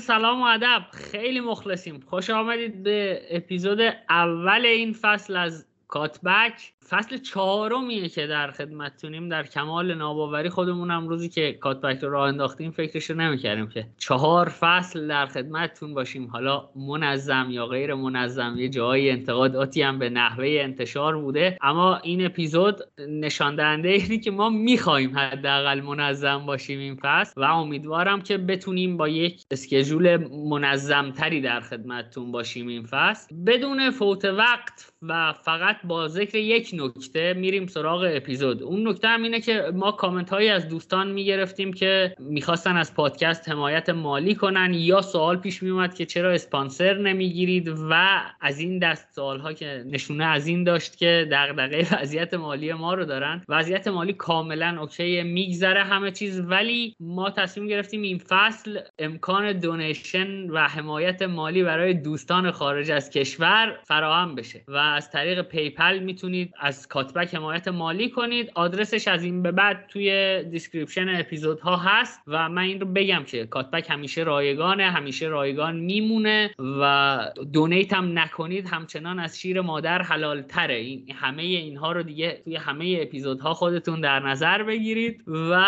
سلام و ادب. خیلی مخلصیم. خوش آمدید به اپیزود اول این فصل از کاتبک. فصل چهارمیه که در خدمتتونیم در کمال ناباوری خودمون هم روزی که کاتبک رو راه انداختیم فکرش رو نمی‌کردیم که چهار فصل در خدمتتون باشیم. حالا منظم یا غیر منظم یه جایی انتقاداتی هم به نحوه انتشار بوده. اما این اپیزود نشان دهنده اینه که ما می‌خوایم حداقل منظم باشیم این فصل و امیدوارم که بتونیم با یک اسکجول منظمتری در خدمتتون باشیم این فصل. بدون فوت وقت و فقط با ذکر یک نکته میریم سراغ اپیزود. اون نکته هم اینه که ما کامنت هایی از دوستان می‌گرفتیم که می‌خواستن از پادکست حمایت مالی کنن یا سوال پیش میومد که چرا اسپانسر نمی‌گیرید و از این دست سوال ها که نشونه از این داشت که دغدغه وضعیت مالی ما رو دارن. وضعیت مالی کاملا okay میگذره همه چیز ولی ما تصمیم گرفتیم این فصل امکان donation و حمایت مالی برای دوستان خارج از کشور فراهم بشه و از طریق PayPal می‌تونید از کاتبک حمایت مالی کنید. آدرسش از این به بعد توی description اپیزودها هست و من این رو بگم که کاتبک همیشه رایگانه همیشه رایگان میمونه و donate هم نکنید همچنان از شیر مادر حلال تره این همه اینها رو دیگه توی همه اپیزودها خودتون در نظر بگیرید و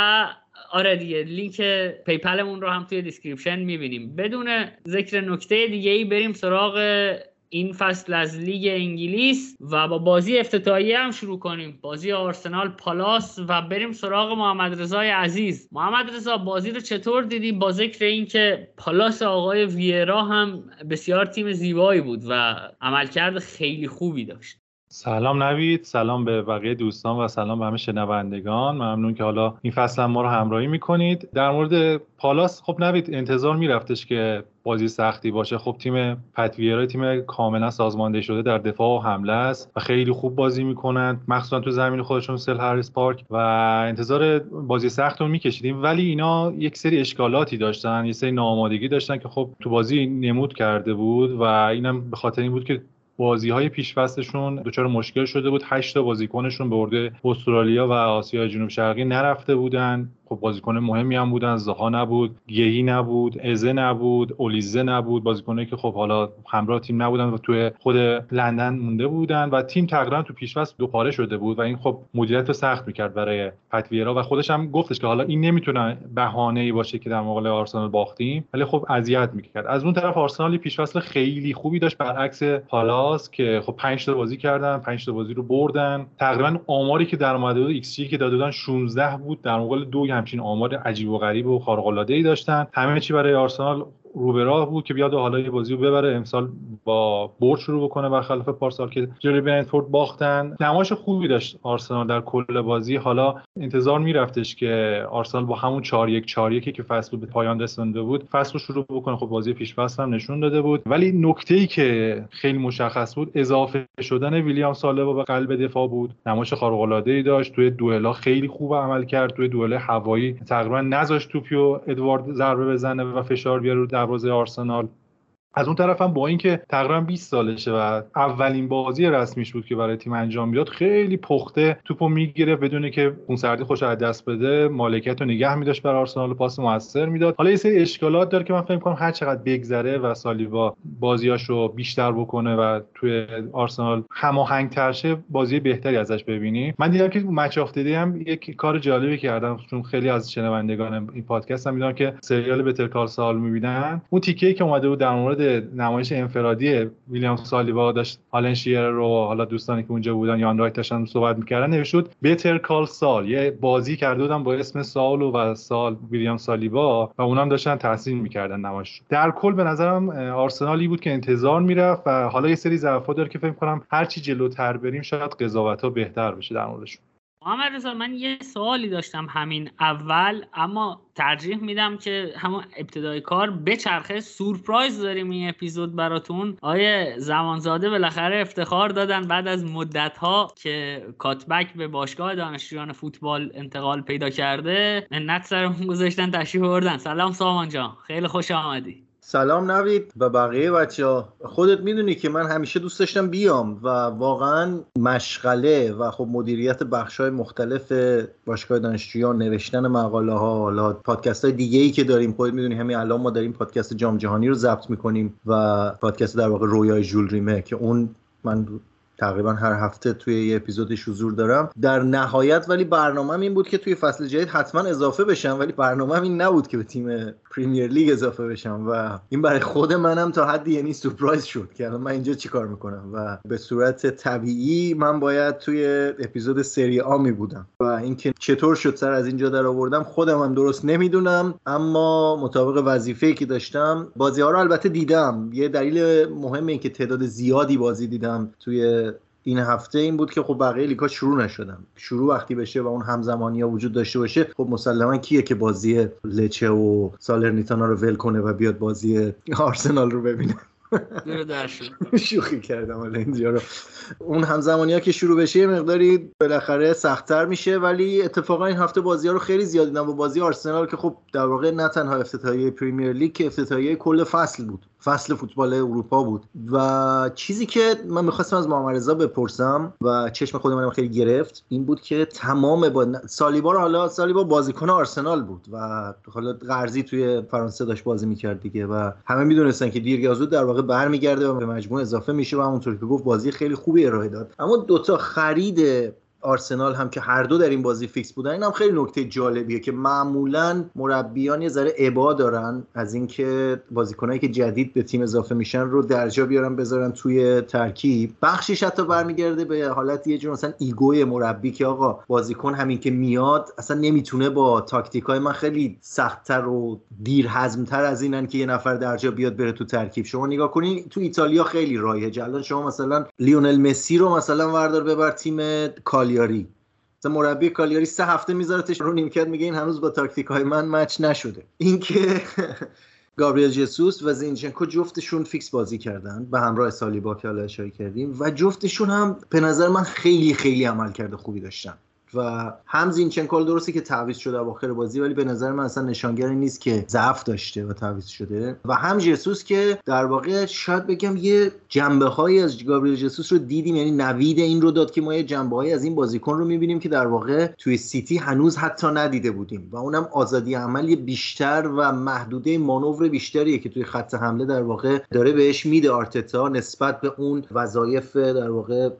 آره دیگه لینک PayPalمون رو هم توی description می‌بینیم. بدون ذکر نکته دیگه ای بریم سراغ این فصل از لیگ انگلیس و با بازی افتتاحیه هم شروع کنیم. بازی آرسنال پالاس و بریم سراغ محمد رضای عزیز. محمد رضا بازی رو چطور دیدی؟ با ذکر اینکه پالاس آقای ویرا هم بسیار تیم زیبایی بود و عملکرد خیلی خوبی داشت. سلام نوید سلام به بقیه دوستان و سلام به همه شنوندگان. ممنون که حالا این فصل ما رو همراهی می‌کنید. در مورد پالاس خب نوید انتظار میرفتش که بازی سختی باشه. خب تیم پتویرا تیم کاملا سازمانده شده در دفاع و حمله است و خیلی خوب بازی می‌کنند. مخصوصا تو زمین خودشون سل هریس پارک و انتظار بازی سخت رو میکشیدیم. ولی اینا یک سری اشکالاتی داشتن یه سری ناآمادگی داشتن که خب تو بازی نمود کرده بود و اینم به خاطر این بود که بازی های پیش‌فصلشون دچار مشکل شده بود. 8 تا بازیکنشون به اردوی استرالیا و آسیا جنوب شرقی نرفته بودن. خب بازیکن مهمی هم بودن زها نبود گهی نبود ازه نبود اولیزه نبود بازیکنایی که خب حالا همراه تیم نبودن و توی خود لندن مونده بودن و تیم تقریبا تو پیشفصل دو پاره شده بود و این خب مدیریت رو سخت می‌کرد برای پتویرا و خودش هم گفتش که حالا این نمی‌تونه بهانه ای باشه که در مقابل آرسنال باختیم ولی خب اذیت می‌کرد. از اون طرف آرسنال پیشفصل خیلی خوبی داشت برعکس پالاس که خب 5 تا بازی کردن 5 تا بازی رو بردن. تقریبا آماری که در اومده بود ایکس که داده بودن 16 بود در مقابل دو همچین آمار عجیب و غریب و خارق العاده ای داشتن. همه چی برای آرسنال رو راه بود که بیاد حالا یه بازی رو ببره. امسال با برد شروع بکنه برخلاف پارسال که جلوی برنتفورد باختن. نمایش خوبی داشت آرسنال در کل بازی. حالا انتظار میرفتش که آرسنال با همون 4 1 4 1 که فصل به پایان رسونده بود فصل رو شروع بکنه. خب بازی پیش فصل هم نشون داده بود. ولی نکته ای که خیلی مشخص بود اضافه شدن ویلیام سالبا به قلب دفاع بود. نمایش خارق العاده ای داشت. توی دوئلا خیلی خوب عمل کرد. توی دوئل هوایی تقریبا نذاشت توپیو ادوارد ضربه بزنه و فشار بیاره دروازه آرسنال. از اون طرف هم با اینکه تقریبا 20 سالشه و اولین بازی رسمیش بود که برای تیم انجام می‌داد خیلی پخته توپو می‌گیره بدون که اون سردی خوش از دست بده. مالکیت رو نگه میداشت برای آرسنال پاس موثر می‌داد. حالا یه سری اشکالات داره که من فکر کنم هر چقدر بگذره و سالیبا بازیاشو بیشتر بکنه و توی آرسنال هماهنگ ترشه بازی بهتری ازش ببینی. من دیدم که مچ اف هم یک کار جالبی کردم چون خیلی از شنوندگان این پادکست هم می‌دونم که سریال بتر کال سال می‌بینن. اون تیکه که اومده بود در مورد نمایش انفرادی ویلیام سالیبا داشت. آلن شیر رو حالا دوستانی که اونجا بودن یا رایت داشتن صحبت می‌کردن نوشت بتر کال سال. یه بازی کرده بودن با اسم سالو و سال ویلیام سالیبا و اونم داشتن تحسین می‌کردن نمایش. در کل به نظرم آرسنالی بود که انتظار می‌رفت و حالا یه سری ضعفات داره که فکر کنم هرچی جلوتر بریم شاید قضاوت ها بهتر بشه در موردشون. محمد رضا من یه سوالی داشتم همین اول اما ترجیح میدم که همون ابتدای کار بچرخه سورپرایز داریم این اپیزود براتون. آیه زمانزاده بالاخره افتخار دادن بعد از مدت ها که کاتبک به باشگاه دانشجویان فوتبال انتقال پیدا کرده منت سرمون گذاشتن تشریف بردن سلام سامان جان خیلی خوش آمدی. سلام نوید و بقیه بچه ها خودت می‌دونی که من همیشه دوست داشتم بیام و واقعا مشغله و خب مدیریت بخش های مختلف باشگاه دانشجویان نوشتن مقاله ها حالا پادکست های دیگه ای که داریم. خودت می‌دونی همین الان ما داریم پادکست جام جهانی رو ضبط می‌کنیم و پادکست در واقع رویای ژول ریمه که اون من تقریبا هر هفته توی یه اپیزودش حضور دارم. در نهایت ولی برنامه این بود که توی فصل جدید حتما اضافه بشم ولی برنامه این نبود که به تیم پریمیر لیگ اضافه بشم و این برای خود منم تا حدی یعنی سورپرایز شد که الان من اینجا چیکار می‌کنم؟ و به صورت طبیعی من باید توی اپیزود سری آ می بودم و اینکه چطور شد سر از اینجا در آوردم خودم هم درست نمی‌دونم اما مطابق وظیفه که داشتم بازی ها رو البته دیدم. یه دلیل مهم این که تعداد زیادی بازی دیدم توی این هفته این بود که خب بقیه لیگا شروع نشدن. شروع وقتی بشه و اون همزمانی ها وجود داشته باشه خب مسلما کیه که بازی لچه و سالرنیتانا رو ول کنه و بیاد بازی آرسنال رو ببینه؟ شوخی. کردم حالا اینجا رو. اون همزمانی ها که شروع بشه یه مقداری بالاخره سختتر میشه ولی اتفاقا این هفته بازی ها رو خیلی زیاد دیدم و بازی آرسنال که خب در واقع نه تنها افتتاحیه پریمیر لیگ که افتتاحیه کل فصل بود. فصل فوتبال اروپا بود. و چیزی که من می‌خواستم از محمد بپرسم و چشم خود منم خیلی گرفت این بود که تمام با سالیبا رو حالا سالیبا بازیکن آرسنال بود و حالا قرضی توی فرانسه داشت بازی می‌کرد دیگه و همه می‌دونستن که دیرگازو در واقع برمیگرده و به مجموعه اضافه میشه و همونطور که گفت بازی خیلی خوبی ارائه داد. اما دوتا خرید آرسنال هم که هر دو در این بازی fix بودن این هم خیلی نکته جالبیه که معمولا مربیان یه ذره ابا دارن از اینکه بازیکنایی که جدید به تیم اضافه میشن رو درجا بیارن بذارن توی ترکیب. بخشیش حتی برمیگرده به حالت یه جور مثلا ego ی مربی که آقا بازیکن همین که میاد اصلا نمی‌تونه با تاکتیک های من خیلی سختتر و دیر هضمتر از اینن که یه نفر درجا بیاد بره تو ترکیب. شما نگاه کنین تو ایتالیا خیلی رایجه. الان شما مثلا لیونل مسی رو مثلا وردار ببر تیم کالی کالیاری. مثلا مربی کالیاری سه هفته میذارتش رو نیمکت میگه این هنوز با تاکتیک های من match نشده. اینکه گابریل جسوس و زینچنکو جفتشون fix بازی کردن. به همراه سالیبا که حالا کردیم. و جفتشون هم به نظر من خیلی خیلی عملکرد خوبی داشتن. و هم زینچنکو درسته که تعویض شده اواخر بازی ولی به نظر من اصلا نشانگری نیست که ضعف داشته و تعویض شده. و هم جسوس که در واقع شاید بگم یه جنبه هایی از گابریل جسوس رو دیدیم یعنی نوید این رو داد که ما یه جنبه هایی از این بازیکن رو می‌بینیم که در واقع توی سیتی هنوز حتی ندیده بودیم. و اونم آزادی عملی بیشتر و محدوده مانور بیشتریه که توی خط حمله در واقع داره بهش میده آرتتا نسبت به اون وظایف در واقع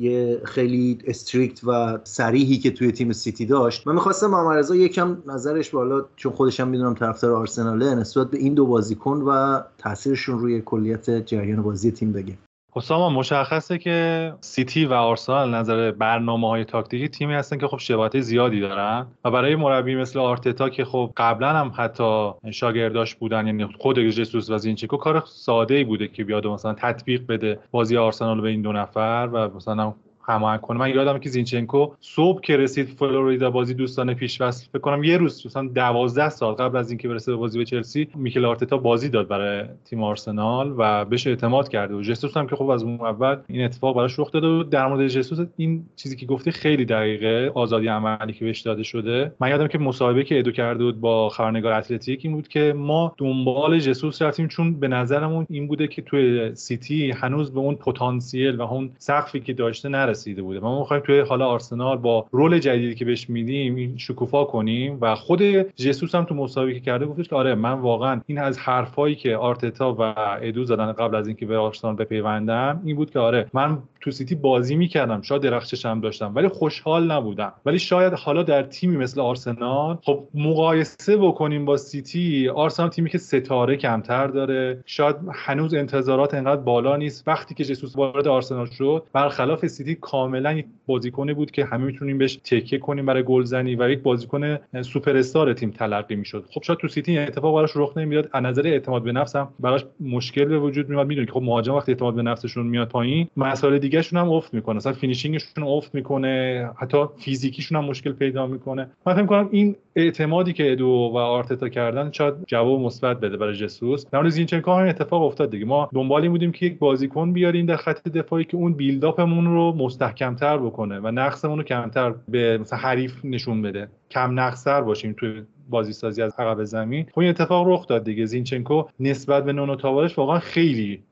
یه خیلی strict و صریحی که توی تیم سیتی داشت. من می‌خواستم محمد یکم نظرش بالا چون خودشم می‌دونم طرفدار آرسناله نسبت به این دو بازیکن و تاثیرشون روی کلیت جریان بازی تیم بگه. حسام مشخصه که سیتی و آرسنال از نظر برنامه های تاکتیکی تیمی هستن که خب شباهت زیادی دارن و برای مربی مثل آرتتا که خب قبلا هم حتی شاگرداش بودن یعنی خود جسوس و زینچنکو کار ساده ای بوده که بیاد مثلا تطبیق بده بازی آرسنال به این دو نفر و مثلا هماهنگ کنه. من یادم که زینچنکو صبح که رسید فلوریدا بازی دوستانه پیش وصل فکر کنم یه روز مثلا 12 سال قبل از اینکه برسه به بازی به چلسی میکل آرتتا بازی داد برای تیم آرسنال و بهش اعتماد کرده و جسوس هم که خب از اون اول این اتفاق براش رخ داده و در مورد جسوس این چیزی که گفته خیلی دقیقه آزادی عملی که بهش داده شده. من یادم که مصاحبه که ادو کرده بود با خبرنگار اتلتیک این بود که ما دنبال جسوس رفتیم چون به نظرمون این بوده که توی سیتی هنوز به اون پتانسیل و اون سقفی که داشته نرسیده. رسیده بوده. ما می‌خوایم توی حالا آرسنال با رول جدیدی که بهش میدیم این شکوفا کنیم و خود جسوس هم تو مصاحبه که کرده گفتش که آره من واقعا این از حرفایی که آرتتا و ادو زدن قبل از اینکه به آرسنال بپیوندم این بود که آره من تو سیتی بازی می‌کردم شاید درخشش هم داشتم ولی خوشحال نبودم. ولی شاید حالا در تیمی مثل آرسنال خب مقایسه بکنیم با سیتی آرسنال تیمی که ستاره کمتر داره. شاید هنوز انتظارات انقدر بالا نیست. وقتی که جسوس وارد آرسنال شد برخلاف سیتی کاملا یک بازیکنی بود که همه می‌تونیم بهش تکیه کنیم برای گلزنی و یک بازیکن سوپر استار تیم تلقی می‌شد. خب شاید تو سیتی اتفاق براش رخ نمیاد از نظر اعتماد به نفس هم براش مشکل به وجود میاد می‌دونید که خب مهاجم وقتی اعتماد به نفسشون میاد پایین مسائل دیگهشون هم افت می‌کنه. مثلا finishingشون افت می‌کنه حتی فیزیکیشون هم مشکل پیدا می‌کنه. من فکر کنم این اعتمادی که ادو و آرتتا کردن شاید جواب مثبت بده برای جسوس. در مورد زینچنکو هم اتفاق افتاد دیگه. ما دنبال این بودیم که یک بازیکن بیاریم در خط دفاعی که اون بیلداپمون رو مستحکمتر بکنه و نقصمون رو کمتر به مثلا حریف نشون بده. کم نقصتر باشیم توی بازی سازی از عقب زمین. خب این اتفاق رخ داد دیگه. زینچنکو نسبت به نونو تاوارش واقعا خیلی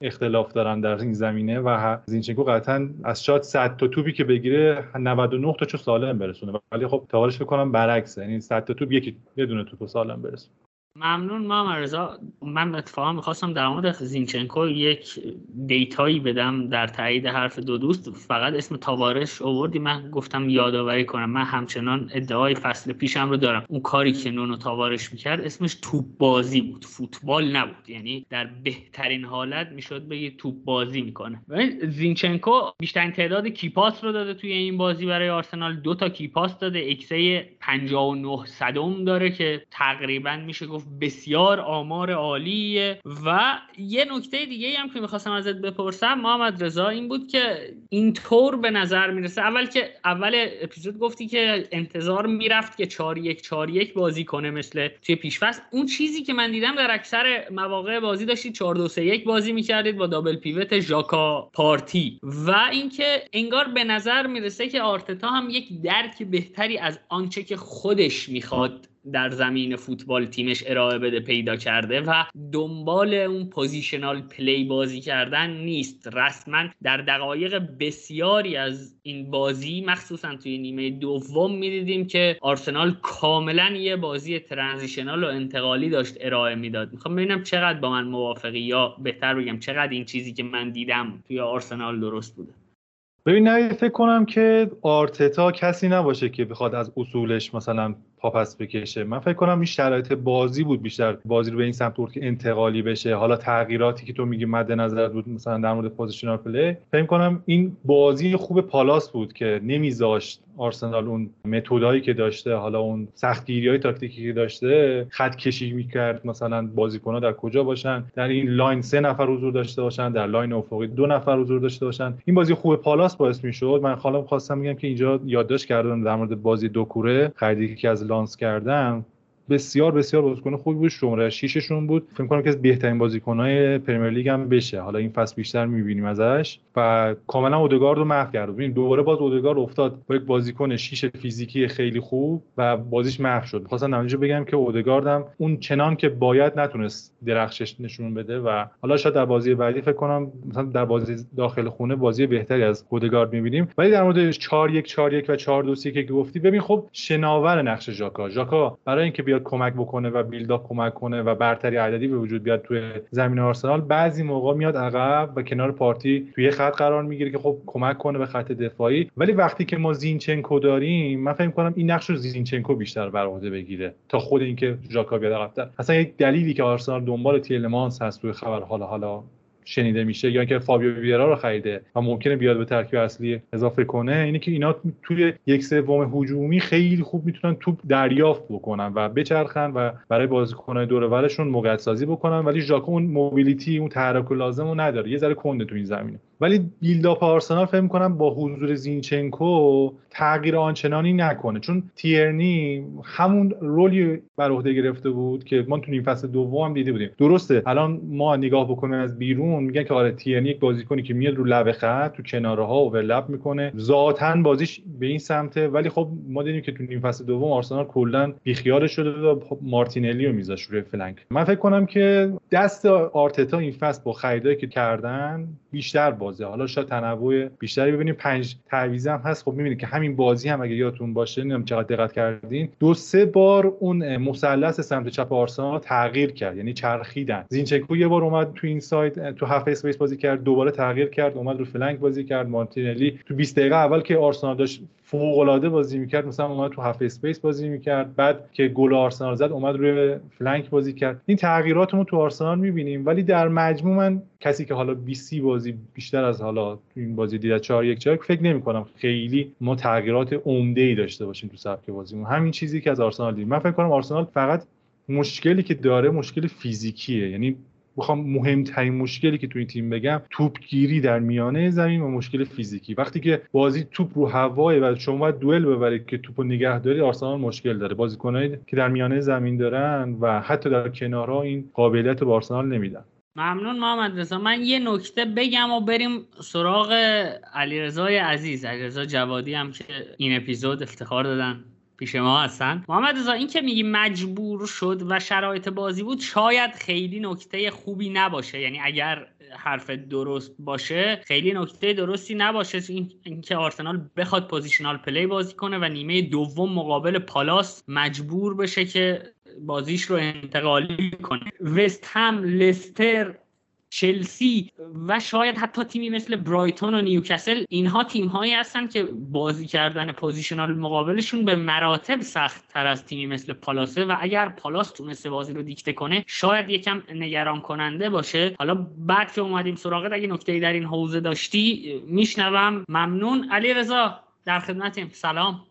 اختلاف دارن در این زمینه و زینچنکو قطعا از شاید 100 تا توپی که بگیره 99 تا چو سالم برسونه. ولی خب تاوارش فکر کنم برعکسه. یعنی 100 تا توپ یکی بدون توپ سالم برسونه. ممنون ما رضا. من اتفاقا می‌خواستم در مورد زینچنکو یک دیتایی بدم در تایید حرف دو دوست. فقط اسم تاوارش اووردی من گفتم یادآوری کنم. من همچنان ادعای فصل پیشم رو دارم. اون کاری که نونو تاوارش می‌کرد اسمش توپ بازی بود. فوتبال نبود. یعنی در بهترین حالت می‌شد بگی توپ بازی می‌کنه. زینچنکو بیشترین تعداد کیپاس رو داده توی این بازی برای آرسنال. دو تا کیپاس داده. ایکسه 59 صدم داره که تقریبا میشه گفت بسیار آمار عالیه. و یه نکته دیگه هم که می‌خواستم ازت بپرسم محمد رضا این بود که اینطور به نظر می‌رسه. اول که اول اپیزود گفتی که انتظار می‌رفت که 4 1 4 1 بازی کنه مثل توی پیشفصل. اون چیزی که من دیدم در اکثر مواقع بازی داشتید 4 2 3 1 بازی می‌کردید با دابل پیوت ژاکا پارتی. و اینکه انگار به نظر می‌رسه که آرتتا هم یک درک بهتری از آنچه که خودش می‌خواد در زمین فوتبال تیمش ارائه بده پیدا کرده و دنبال اون positional play بازی کردن نیست. رسما در دقایق بسیاری از این بازی مخصوصا توی نیمه دوم می‌دیدیم که آرسنال کاملا یه بازی transitional و انتقالی داشت ارائه می‌داد. می‌خوام ببینم چقدر با من موافقی یا بهتر بگم چقدر این چیزی که من دیدم توی آرسنال درست بوده. ببین نه فکر کنم که آرتتا کسی نباشه که بخواد از اصولش مثلا پا پس بکشه. من فکر کنم این شرایط بازی بود بیشتر. بازی رو به این سمت برد که انتقالی بشه. حالا تغییراتی که تو میگی مد نظر بود مثلا در مورد positional play. فکر کنم این بازی خوب پالاس بود که نمیذاشت آرسنال اون متدایی که داشته حالا اون سختگیری های تاکتیکی که داشته خط کشی می‌کرد. مثلا بازیکن‌ها در کجا باشن؟ در این line سه نفر حضور داشته باشن در line افقی دو نفر حضور داشته باشن. این بازی خوب پالاس باعث می‌شد. من حالا خواستم میگم که اینجا یادداشت کردم در مورد بازی دوکوره خریدی که از لانس کردن بسیار بسیار بازیکن خوبی بود. شماره 6 شون بود. فکر کنم که از بهترین بازیکن‌های پرمیر لیگ هم بشه. حالا این فصل بیشتر می‌بینیم ازش. و کاملا اودگارد رو محو کرد. ببین دوباره باز اودگارد افتاد. با یک بازیکن 6 فیزیکی خیلی خوب و بازیش محو شد. خواستم نمیشه بگم که اودگارد هم اون چنان که باید نتونست درخشش نشون بده و حالا شاید در بازی بعدی فکر کنم مثلا در بازی داخل خونه بازی بهتری از اودگارد می‌بینیم. ولی در مورد 4 1 4 1 و 4 2 3 که گفتی ببین خب شناور نقش ژاکا. ژاکا برای اینکه بیاد کمک بکنه و بیلداپ کمک کنه و برتری عددی به وجود بیاد توی زمین آرسنال بعضی موقع میاد عقب و کنار پارتی توی خط قرار می‌گیره که خب کمک کنه به خط دفاعی. ولی وقتی که ما زینچنکو داریم من فکر کنم این نقش رو زینچنکو بیشتر بر عهده بگیره تا خود اینکه ژاکا بیاد عقب‌تر. اصلا یک دلیلی که آرسنال دنبال تیلمانس هست توی خبر حالا حالا شنیده میشه یا اینکه فابیو ویرا رو خریده و ممکنه بیاد به ترکیب اصلی اضافه کنه اینه که اینا توی یک سوم هجومی خیلی خوب می‌تونن توپ دریافت بکنن و بچرخن و برای بازیکن‌های دور ورشون موقعیت سازی بکنن ولی ژاکو اون موبیلیتی اون تحرک لازم رو نداره. یه ذره کنده تو این زمینه. ولی بیلداپ آرسنال فکر کنم با حضور زینچنکو تغییر آنچنانی نکنه. چون تیرنی همون role ی بر عهده گرفته بود که ما تو نیم فصل دوم هم دیده بودیم. درسته الان ما نگاه بکنیم از بیرون میگن که آره تیرنی یک بازیکنی که میاد رو لبه خط تو کناره ها overlap می‌کنه. ذاتا بازیش به این سمته ولی خب ما دیدیم که تو نیم فصل دوم آرسنال کلا بیخیال شده و خب مارتینلی رو میذاش روی flank. من فکر کنم که دست آرتتا این فصل با خریدایی که کردن بیشتر بازه حالا شاید تنوع بیشتری ببینیم. پنج تعویض هم هست. خب می‌بینید که همین بازی هم اگه یادتون باشه نمی‌دونم چقدر دقت کردین دو سه بار اون مثلث سمت چپ آرسنال تغییر کرد. یعنی چرخیدن. زینچنکو یه بار اومد تو این side تو half space بازی کرد دوباره تغییر کرد اومد رو flank بازی کرد. مارتینلی تو 20 دقیقه اول که آرسنال داشت فوق العاده بازی می‌کرد. مثلا اومد تو half space بازی می‌کرد. بعد که گل آرسنال زد اومد روی flank بازی کرد. این تغییراتمون تو آرسنال می‌بینیم. ولی در مجموع من کسی که حالا 20 بازی بیشتر از حالا تو این بازی دیده 4 1 4 فکر نمی کنم خیلی ما تغییرات عمده ای داشته باشیم تو سبک بازیمون. همین چیزی که از آرسنال دیدیم. من فکر کنم آرسنال فقط مشکلی که داره مشکل فیزیکیه. یعنی بخوام مهمترین مشکلی که تو این تیم بگم توپگیری در میانه زمین و مشکل فیزیکی. وقتی که بازی توپ رو هوای و شما باید دوئل ببرید که توپو نگه داری آرسنال مشکل داره. بازیکنایی که در میانه زمین دارن و حتی در کنارها این قابلیت به آرسنال نمیدن. ممنون محمد رضا. من یه نکته بگم و بریم سراغ علیرضای عزیز. علیرضا جوادی هم که این اپیزود افتخار دادن. پیش ما هستن. محمد رضا این که میگی مجبور شد و شرایط بازی بود شاید خیلی نکته خوبی نباشه. یعنی اگر حرف درست باشه خیلی نکته درستی نباشه. این اینکه آرسنال بخواد positional play بازی کنه و نیمه دوم مقابل پالاس مجبور بشه که بازیش رو انتقالی کنه. وست هم لستر چلسی و شاید حتی تیمی مثل برایتون و نیوکاسل اینها تیم هایی هستن که بازی کردن پوزیشنال مقابلشون به مراتب سخت تر از تیمی مثل پالاسه و اگر پالاس تونسته بازی رو دیکته کنه شاید یکم نگران کننده باشه. حالا بعد که اومدیم سراغت اگه نکته در این حوزه داشتی میشنوم. ممنون. علی رضا در خدمتیم. سلام.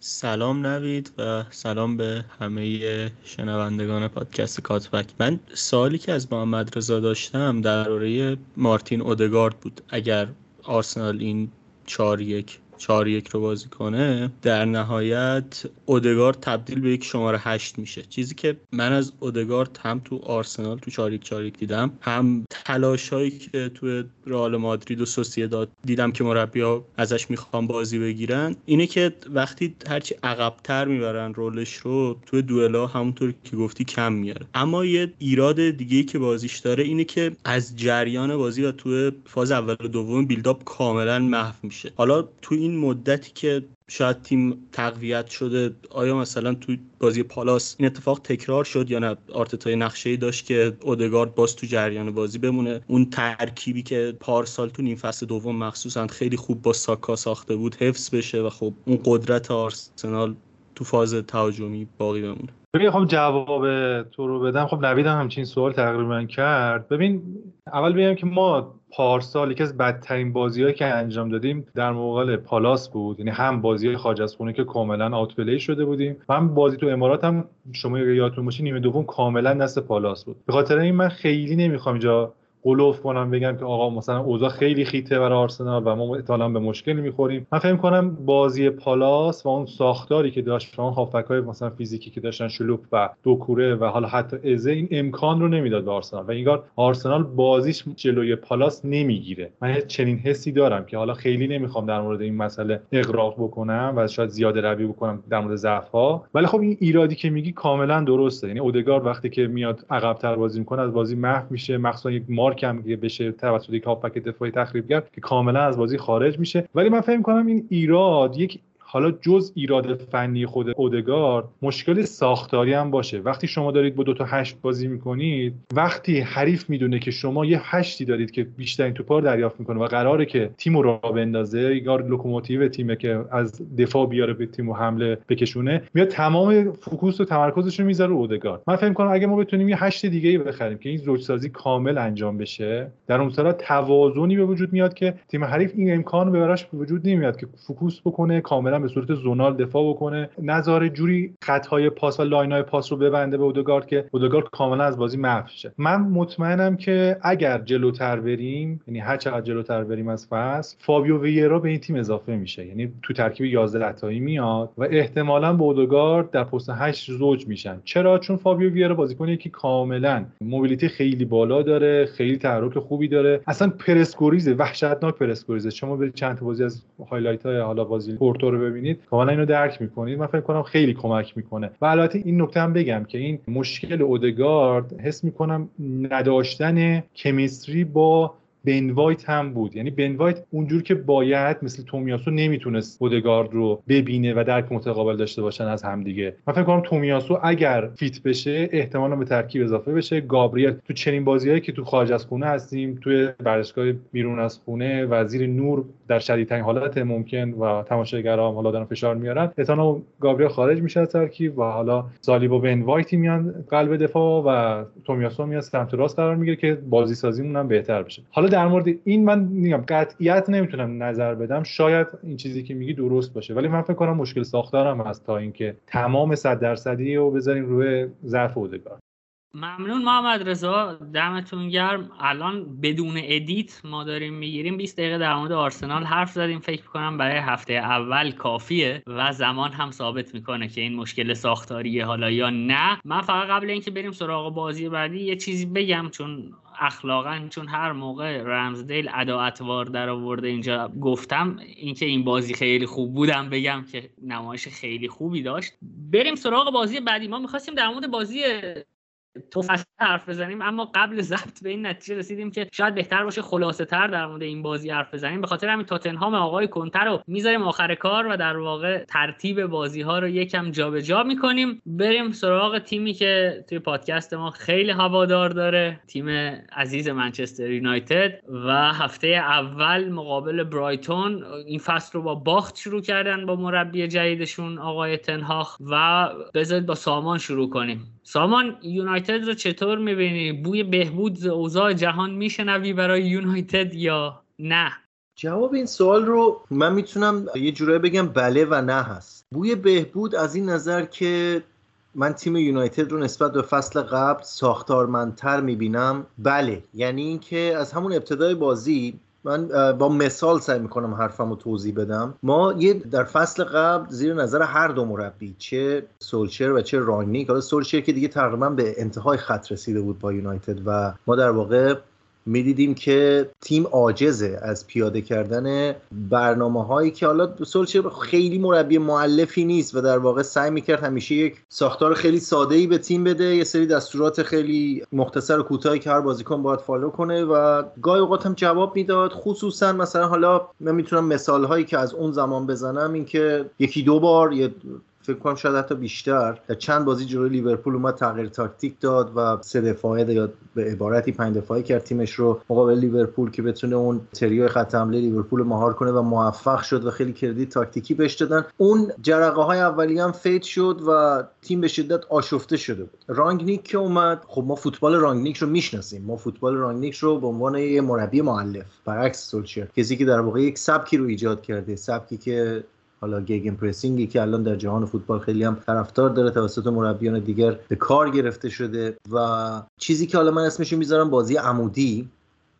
سلام نوید و سلام به همه شنوندگان پادکست کاتبک. من سوالی که از محمد رضا داشتم درباره مارتین اودگارد بود. اگر آرسنال این 4 یک چهار یک رو بازی کنه در نهایت اودگار تبدیل به یک شماره هشت میشه. چیزی که من از اودگار هم تو آرسنال تو چهار یک چهار یک دیدم هم تلاش هایی که تو رئال مادرید و داد دیدم که مربی ها ازش می‌خوان بازی بگیرن اینه که وقتی هرچی عقبتر می‌برن رولش رو تو دوئلا همونطور که گفتی کم میاره. اما یه ایراد دیگه که بازیش داره اینه که از جریان بازی و تو فاز اول و دوم بیلداپ کاملا محو میشه. حالا تو این مدتی که شاید تیم تقویت شده آیا مثلا تو بازی پالاس این اتفاق تکرار شد یا نه؟ آرتتای نقشه ای داشت که اودگارد باز تو جریان بازی بمونه. اون ترکیبی که پارسال تو نیم فصل دوم مخصوصا خیلی خوب با ساکا ساخته بود حفظ بشه و خب اون قدرت آرسنال تو فاز تهاجمی باقی بمونه. ببین خب جواب تو رو بدم. خب نوید هم همچین سوال تقریبا کرد. ببین اول بگم که ما پارسال یکی از بدترین بازیهایی که انجام دادیم در مقابل پالاس بود. یعنی هم بازی خارج از خونه که کاملا آوت شده بودیم و هم بازی تو امارات هم شما یادتون باشه نیمه دوم کاملا دست پالاس بود. به خاطر این من خیلی نمی‌خوام اینجا قلوف کنم بگم که آقا مثلا اوضاع خیلی خیته برای آرسنال و ما احتمالاً به مشکلی می‌خوریم. من فکر کنم بازی پالاس و اون ساختاری که داشت اون هافک های مثلا فیزیکی که داشتن شلوپ و دوکوره و حالا حتی ازه این امکان رو نمی‌داد به آرسنال و اینگار آرسنال بازیش جلوی پالاس نمی‌گیره. من چنین حسی دارم که حالا خیلی نمی‌خوام در مورد این مسئله اغراق بکنم و شاید زیاده روی بکنم در مورد ضعف ها ولی خب این ایرادی که میگی کاملا درسته. یعنی اودگارد وقتی که میاد عقب‌تر بازی می‌کنه از بازی محو میشه. مخصوصا یک مارک هم بشه توسط یک هافبک دفاعی تخریبگر که کاملا از بازی خارج میشه. ولی من فکر کنم این ایراد یک حالا جز ایراد فنی خود اودگار مشکل ساختاری هم باشه. وقتی شما دارید با دو تا هشت بازی می‌کنید وقتی حریف می‌دونه که شما یه هشتی دارید که بیشترین توپا رو دریافت می‌کنه و قراره که تیم رو راه بندازه یا لوکوموتیو تیمه که از دفاع بیاره به تیم و حمله بکشونه میاد تمام focus و تمرکزش رو می‌ذاره اودگار. من فکر کنم اگه ما بتونیم یه هشت دیگه ای بخریم که این زوج سازی کامل انجام بشه در اون صورت توازنی به وجود میاد که تیم حریف این امکان به وجود نمیاد که focus بکنه کاملا به صورت zonal دفاع بکنه. نظار جوری خطهای پاس و line ای پاس رو ببنده به اودگارد که اودگارد کاملا از بازی محو شه. من مطمئنم که اگر جلوتر بریم یعنی هر چقدر جلوتر بریم از فصل فابیو ویرا به این تیم اضافه میشه. یعنی تو ترکیب 11 تایی میاد و احتمالا به اودگارد در پست 8 زوج میشن. چرا؟ چون فابیو ویرا بازیکنی که کاملا mobility خیلی بالا داره خیلی تحرک خوبی داره. اصلا پرس‌گریزه وحشتناک پرس‌گریزه شما برید چند تا بازی از highlight های حالا بازی پورتو رو ببینید. کاملا اینو درک می‌کنید. من فکر کنم خیلی کمک می‌کنه. و البته این نکته هم بگم که این مشکل اودگارد حس می‌کنم نداشتن chemistry با بن وایت هم بود. یعنی بن وایت اونجور که باید مثل تومیاسو نمی‌تونست اودگارد رو ببینه و درک متقابل داشته باشن از همدیگه. من فکر کنم تومیاسو اگر fit بشه احتمالا به ترکیب اضافه بشه. گابریل تو چنین بازیهایی که تو خارج از خونه هستیم توی ورزشگاه بیرون از خونه و زیر نور در شدیدترین حالت ممکن و تماشاگرها حالا دارن فشار میارن احتمالا گابریل خارج میشه از ترکیب و حالا سالیبا و بن وایت میان قلب دفاع و تومیاسو میاد سمت راست قرار می‌گیره که بازی سازیمون هم بهتر بشه. حالا در مورد این من میگم قطعیت نمی‌تونم نظر بدم. شاید این چیزی که میگی درست باشه ولی من فکر کنم مشکل ساختارم هست تا اینکه تمام صد درصدی رو بذاریم روی ضعف اودگارد ممنون محمد رضا. دمتون گرم. الان بدون edit ما داریم می‌گیریم. 20 دقیقه در مورد آرسنال حرف زدیم. فکر کنم برای هفته اول کافیه و زمان هم ثابت می‌کنه که این مشکل ساختاریه حالا یا نه. من فقط قبل اینکه بریم سراغ بازی بعدی یه چیزی بگم چون اخلاقا چون هر موقع رمزدیل ادا اتوار در آورده اینجا گفتم اینکه این بازی خیلی خوب بودم بگم که نمایش خیلی خوبی داشت. بریم سراغ بازی بعدی. ما می‌خواستیم در مورد بازی تو حرف بزنیم اما قبل ضبط به این نتیجه رسیدیم که شاید بهتر باشه خلاصه تر در مورد این بازی حرف بزنیم. به خاطر همین تاتنهام آقای کنتر رو می‌ذاریم آخر کار و در واقع ترتیب بازی ها رو یکم جابجا جا می‌کنیم. بریم سراغ تیمی که توی پادکست ما خیلی هوادار داره تیم عزیز منچستر یونایتد. و هفته اول مقابل برایتون این فصل رو با باخت شروع کردن با مربی جدیدشون آقای تنهاخ. و بذارید با سامان شروع کنیم. سامان یونایتد رو چطور می‌بینی؟ بوی بهبود اوضاع جهان میشنوی برای یونایتد یا نه؟ جواب این سوال رو من می‌تونم یه جورایی بگم بله و نه هست بوی بهبود از این نظر که من تیم یونایتد رو نسبت به فصل قبل ساختارمندتر می‌بینم بله یعنی اینکه از همون ابتدای بازی من با مثال سعی می‌کنم حرفم رو توضیح بدم. ما یه در فصل قبل زیر نظر هر دو مربی چه سولچر و چه رانگنیک حالا سولچر که دیگه تقریبا به انتهای خط رسیده بود با یونایتد و ما در واقع می‌دیدیم که تیم عاجزه از پیاده کردن برنامه هایی که حالا سولچر خیلی مربی مؤلفی نیست و در واقع سعی می‌کرد همیشه یک ساختار خیلی ساده ای به تیم بده یه سری دستورات خیلی مختصر و کوتاهی که هر بازیکن باید follow کنه و گاهی اوقات هم جواب می‌داد. خصوصا مثلا حالا من می‌تونم مثال هایی که از اون زمان بزنم اینکه یکی دو بار یه فکر کنم شاید حتی بیشتر. چند بازی جلوی لیورپول اومد تغییر تاکتیک داد و سه دفاعه یا به عبارتی پنج دفاعه کرد تیمش رو مقابل لیورپول که بتونه اون trio خط حمله لیورپول مهار کنه و موفق شد و خیلی credit تاکتیکی بهش دادن. اون جرقه های اولیه هم fade شد و تیم به شدت آشفته شده بود. رانگنیک که اومد خب ما فوتبال رانگنیک رو می‌شناسیم. ما فوتبال رانگنیک رو به عنوان یه مربی مؤلف برعکس سولشر. کسی که در واقع یک سبکی رو ایجاد کرده. سبکی که حالا gegenpressing ی که الان در جهان فوتبال خیلی هم طرفدار داره توسط مربیان دیگر به کار گرفته شده و چیزی که حالا من اسمش می‌ذارم بازی عمودی.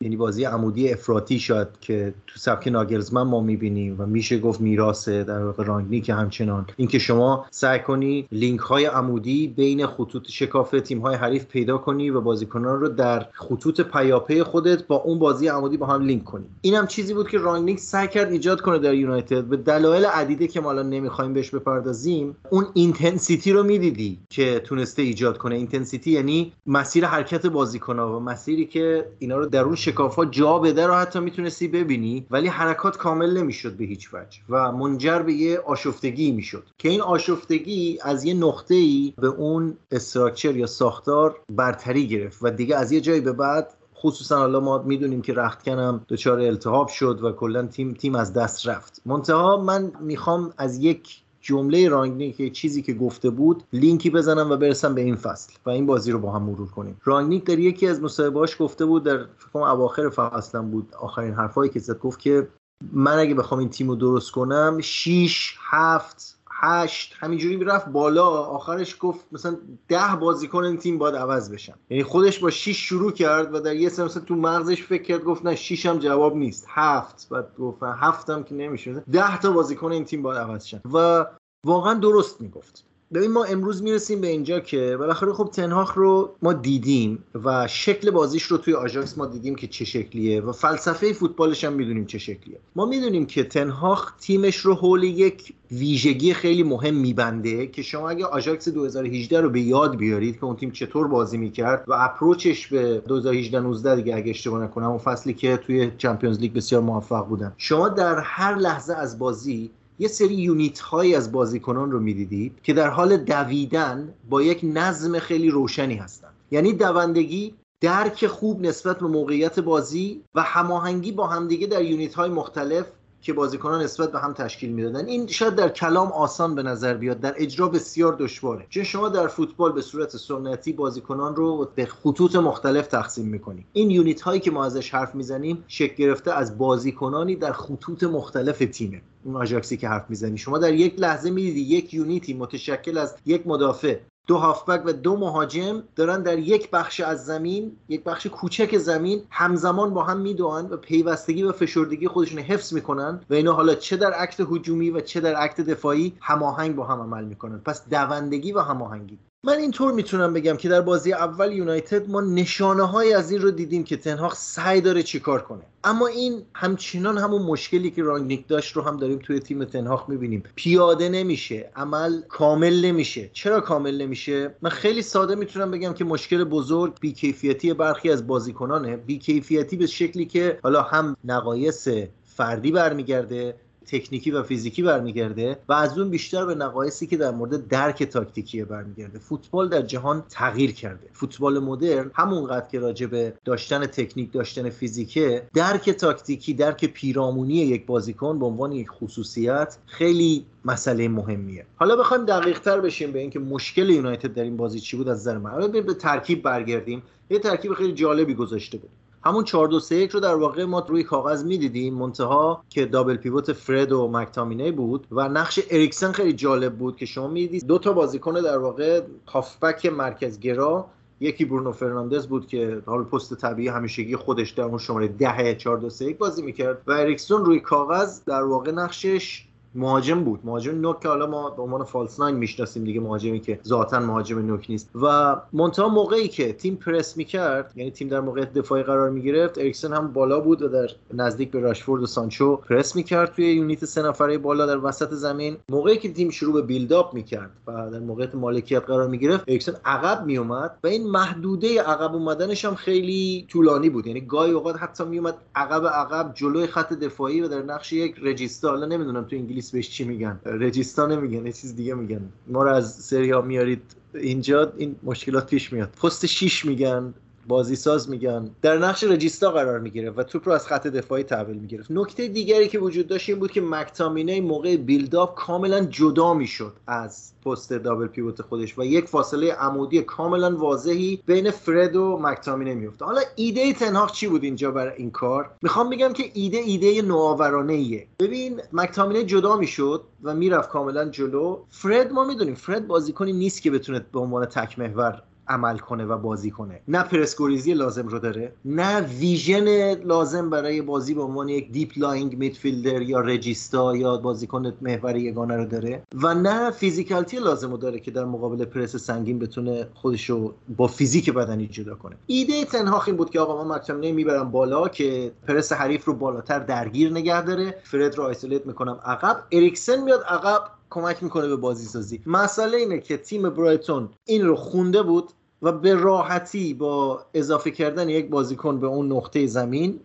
یعنی بازی عمودی افراطی شاید که تو سبک ناگلزمن ما می‌بینیم و میشه گفت میراثه در واقع رانگنیکه همچنان. اینکه شما سعی کنی لینک های عمودی بین خطوط شکاف تیم های حریف پیدا کنی و بازیکنان رو در خطوط پیاپی خودت با اون بازی عمودی با هم لینک کنی. این هم چیزی بود که رانگنیک سعی کرد ایجاد کنه در یونایتد. به دلایل عدیده که ما الان نمی‌خوایم بهش بپردازیم اون intensity رو می‌دیدی که تونسته ایجاد کنه. intensity یعنی مسیر حرکت بازیکن‌ها و مسیری که اینا رو درون شکافا جا بده رو حتی می‌تونستی ببینی ولی حرکات کامل نمی‌شد به هیچ وجه و منجر به یه آشفتگی می‌شد. که این آشفتگی از یه نقطه ای به اون استراکچر یا ساختار برتری گرفت و دیگه از یه جایی به بعد خصوصا حالا ما می‌دونیم که رختکن هم دچار التهاب شد و کلا تیم تیم از دست رفت. منتها من می‌خوام از یک جمله رانگنیک چیزی که گفته بود لینکی بزنم و برسم به این فصل و این بازی رو با هم مرور کنیم. رانگنیک در یکی از مصاحبه‌هاش گفته بود در فکر اواخر فصلم بود آخرین حرفایی که زد گفت که من اگه بخوام این تیم رو درست کنم 6 7 هشت همینجوری رفت بالا. آخرش گفت مثلا ده بازیکن این تیم باید عوض بشن. یعنی خودش با 6 شروع کرد و در یه سر مثلا تو مغزش فکر کرد گفت نه 6 هم جواب نیست. هفت بعد گفت هفت هم که نمیشه ده تا بازیکن این تیم باید عوض شن. و واقعا درست می‌گفت. ببین ما امروز می‌رسیم به اینجا که بالاخره خب تنهاخ رو ما دیدیم و شکل بازیش رو توی آژاکس ما دیدیم که چه شکلیه و فلسفه فوتبالش هم می‌دونیم چه شکلیه. ما می‌دونیم که تنهاخ تیمش رو حول یک ویژگی خیلی مهم میبنده که شما اگه آژاکس 2018 رو به یاد بیارید که اون تیم چطور بازی می‌کرد و approach ش به 2018 19 دیگه اگه اشتباه نکنم اون فصلی که توی چمپیونز لیگ بسیار موفق بودن. شما در هر لحظه از بازی یه سری یونیت هایی از بازیکنان رو می‌دیدی که در حال دویدن با یک نظم خیلی روشنی هستن. یعنی دوندگی درک خوب نسبت به موقعیت بازی و هماهنگی با همدیگه در یونیت های مختلف که بازیکنان نسبت به هم تشکیل می‌دادن. این شاید در کلام آسان به نظر بیاد در اجرا بسیار دشواره. چون شما در فوتبال به صورت سنتی بازیکنان رو به خطوط مختلف تقسیم می‌کنیم این یونیت هایی که ما ازش حرف می‌زنیم شکل گرفته از بازیکنانی در خطوط مختلف تیمه. اون آژاکسی که حرف می‌زنی. شما در یک لحظه می‌دیدی یک یونیتی متشکل از یک مدافع دو هافبک و دو مهاجم دارن در یک بخش از زمین یک بخش کوچک زمین همزمان با هم میدوان و پیوستگی و فشردگی خودشون حفظ می‌کنن و اینا حالا چه در عکت هجومی و چه در عکت دفاعی هماهنگ با هم عمل می‌کنن. پس دوندگی و هماهنگی. من اینطور می‌تونم بگم که در بازی اول یونایتد ما نشانه های از این رو دیدیم که تنهاق سعی داره چیکار کنه. اما این همچنان همون مشکلی که رانگنیک داشت رو هم داریم توی تیم تنهاق می‌بینیم. پیاده نمیشه عمل کامل نمیشه. چرا کامل نمیشه؟ من خیلی ساده می‌تونم بگم که مشکل بزرگ بیکیفیتی برخی از بازیکنانه. بیکیفیتی به شکلی که حالا هم نقایص فردی برمیگرده تکنیکی و فیزیکی برمیگرده و از اون بیشتر به نقایصی که در مورد درک تاکتیکی برمیگرده. فوتبال در جهان تغییر کرده. فوتبال مدرن همونقدر که راجع به داشتن تکنیک داشتن فیزیکه درک تاکتیکی درک پیرامونی یک بازیکن به عنوان یک خصوصیت خیلی مسئله مهمیه. حالا بخوایم دقیق تر بشیم به اینکه مشکل یونایتد در این بازی چی بود از نظر من. به ترکیب برگردیم. یه ترکیب خیلی جالبی گذاشته بود. همون 4 2 3 1 رو در واقع ما روی کاغذ می‌دیدیم منتها که double pivot فرد و مکتامینه بود و نقش اریکسن خیلی جالب بود که شما می‌دید دو تا بازیکن در واقع هافبک مرکزگرا یکی برونو فرناندز بود که حال پست طبیعی همیشگی خودش در اون شماره 10 4 2 3 1 بازی می‌کرد و اریکسون روی کاغذ در واقع نقشش مهاجم بود. مهاجم نوک که حالا ما به عنوان false nine می‌شناسیم دیگه مهاجمی که ذاتا مهاجم نوک نیست. و منتها موقعی که تیم پرس می‌کرد یعنی تیم در موقعیت دفاعی قرار می‌گرفت اریکسن هم بالا بود و در نزدیک به راشفورد و سانچو پرس می‌کرد توی یونیت سه نفره بالا در وسط زمین. موقعی که تیم شروع به بیلداپ می‌کرد و در موقعیت مالکیت قرار می‌گرفت اریکسن عقب میومد و این محدوده عقب اومدنش هم خیلی طولانی بود. یعنی گاهی اوقات حتی میومد عقب عقب جلوی خط دفاعی و در نقش یک رجیستا حالا نمی‌دونم تو انگلیس بهش چی میگن؟ رجیستا نمیگن یه چیز دیگه میگن. ما رو از سری ها میارید اینجا این مشکلات پیش میاد. پست 6 میگن. بازی ساز میگن. در نقش رجیستا قرار می‌گیره و توپ رو از خط دفاعی تحویل می‌گرفت. نکته دیگری که وجود داشت این بود که مکتامینه موقع بیلداپ کاملا جدا می‌شد از پست دابل پیوت خودش و یک فاصله عمودی کاملا واضحی بین فرد و مکتامینه میفته حالا ایده تنهاق چی بود اینجا برای این کار؟ می‌خوام بگم که ایده ایده نوآورانه ایه ببین مکتامینه جدا می‌شد و می‌رفت کاملا جلو. فرد ما می‌دونیم فرد بازیکنی نیست که بتونه به عنوان تک محور عمل کنه و بازی کنه. نه پرس‌گریزی لازم رو داره نه vision لازم برای بازی به عنوان یک deep-lying midfielder یا regista یا بازیکن محور یگانه رو داره و نه physicality لازم رو داره که در مقابل پرس سنگین بتونه خودش رو با فیزیک بدنی جدا کنه. ایده تنهاخ این بود که آقا من مکتامینه می‌برم بالا که پرس حریف رو بالاتر درگیر نگه داره. فرد رو isolate می‌کنم عقب. اریکسن میاد عقب. کمک می‌کنه به بازی سازی مسئله اینه که تیم برایتون این رو خونده بود و به راحتی با اضافه کردن یک بازیکن به اون نقطه زمین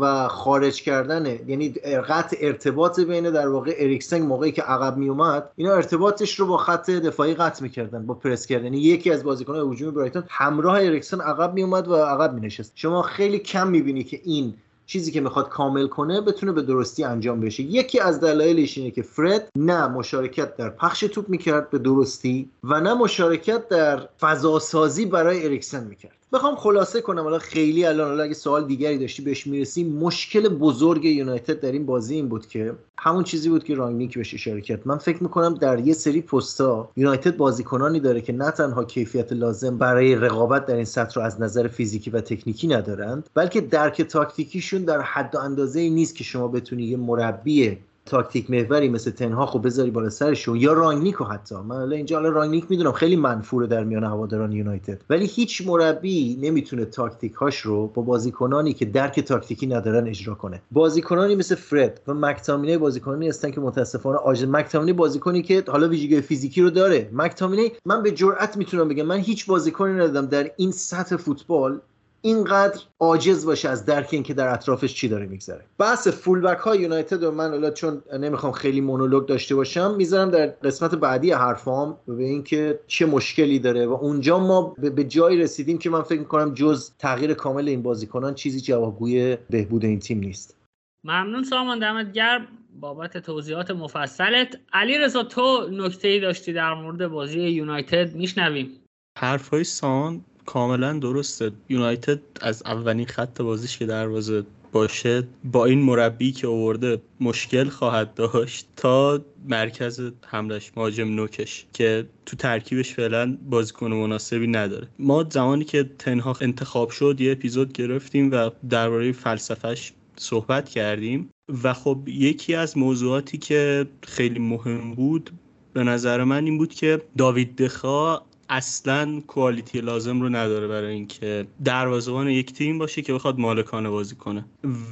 و خارج کردن یعنی قطع ارتباط بین در واقع اریکسن موقعی که عقب می اومد اینا ارتباطش رو با خط دفاعی قطع می‌کردن با پرس کردن. یعنی یکی از بازیکنان هجومی برایتون همراه اریکسن عقب می اومد و عقب می نشست شما خیلی کم می‌بینی که این چیزی که می‌خواد کامل کنه بتونه به درستی انجام بشه. یکی از دلایلش اینه که فرد نه مشارکت در پخش توپ می‌کرد به درستی و نه مشارکت در فضاسازی برای اریکسن می‌کرد. بخوام خلاصه کنم حالا خیلی الان حالا اگه سوال دیگری داشتی بهش می‌رسیم. مشکل بزرگ یونایتد در این بازی این بود که همون چیزی بود که رانگنیک بهش اشاره کرد. من فکر می‌کنم در یه سری پستا یونایتد بازیکنانی داره که نه تنها کیفیت لازم برای رقابت در این سطح رو از نظر فیزیکی و تکنیکی ندارند بلکه درک تاکتیکیشون در حد و اندازه ای نیست که شما بتونی یه مربی تاکتیک محوری مثل تنهاخ بذاری بالا سرشون یا رانگنیکو حتی. من حالا اینجا حالا رانگنیک می‌دونم خیلی منفوره در میان هواداران یونایتد. ولی هیچ مربی نمی‌تونه تاکتیک هاش رو با بازیکنانی که درک تاکتیکی ندارن اجرا کنه. بازیکنانی مثل فرد و مکتامینه بازیکنانی هستن که متاسفانه آج مکتامینه بازیکنی که حالا ویژگی فیزیکی رو داره. مکتامینه من به جرئت می‌تونم بگم من هیچ بازیکنی ندیدم در این سطح فوتبال اینقدر عاجز باشه از درک اینکه در اطرافش چی داره میگذره. بحث فولبک های یونایتد و من حالا چون نمی‌خوام خیلی مونولوگ داشته باشم می‌ذارم در قسمت بعدی حرفام به اینکه چه مشکلی داره و اونجا ما به جایی رسیدیم که من فکر می‌کنم جز تغییر کامل این بازیکنان چیزی جوابگوی بهبود این تیم نیست. ممنون سامان دمت گرم. بابت توضیحات مفصلت. علی رضا تو نکته ای داشتی در مورد بازی یونایتد میشنویم. حرفای سان کاملا درسته. یونایتد از اولین خط بازیش که دروازه باشه با این مربی که آورده مشکل خواهد داشت تا مرکز حملش مهاجم نوکش که تو ترکیبش فعلا بازیکن مناسبی نداره. ما زمانی که تنها انتخاب شد یه اپیزود گرفتیم و درباره فلسفهش صحبت کردیم و خب یکی از موضوعاتی که خیلی مهم بود به نظر من این بود که داوید دخا اصلا کوالیتی لازم رو نداره برای اینکه دروازه‌بان یک تیم باشه که بخواد مالکانه بازی کنه.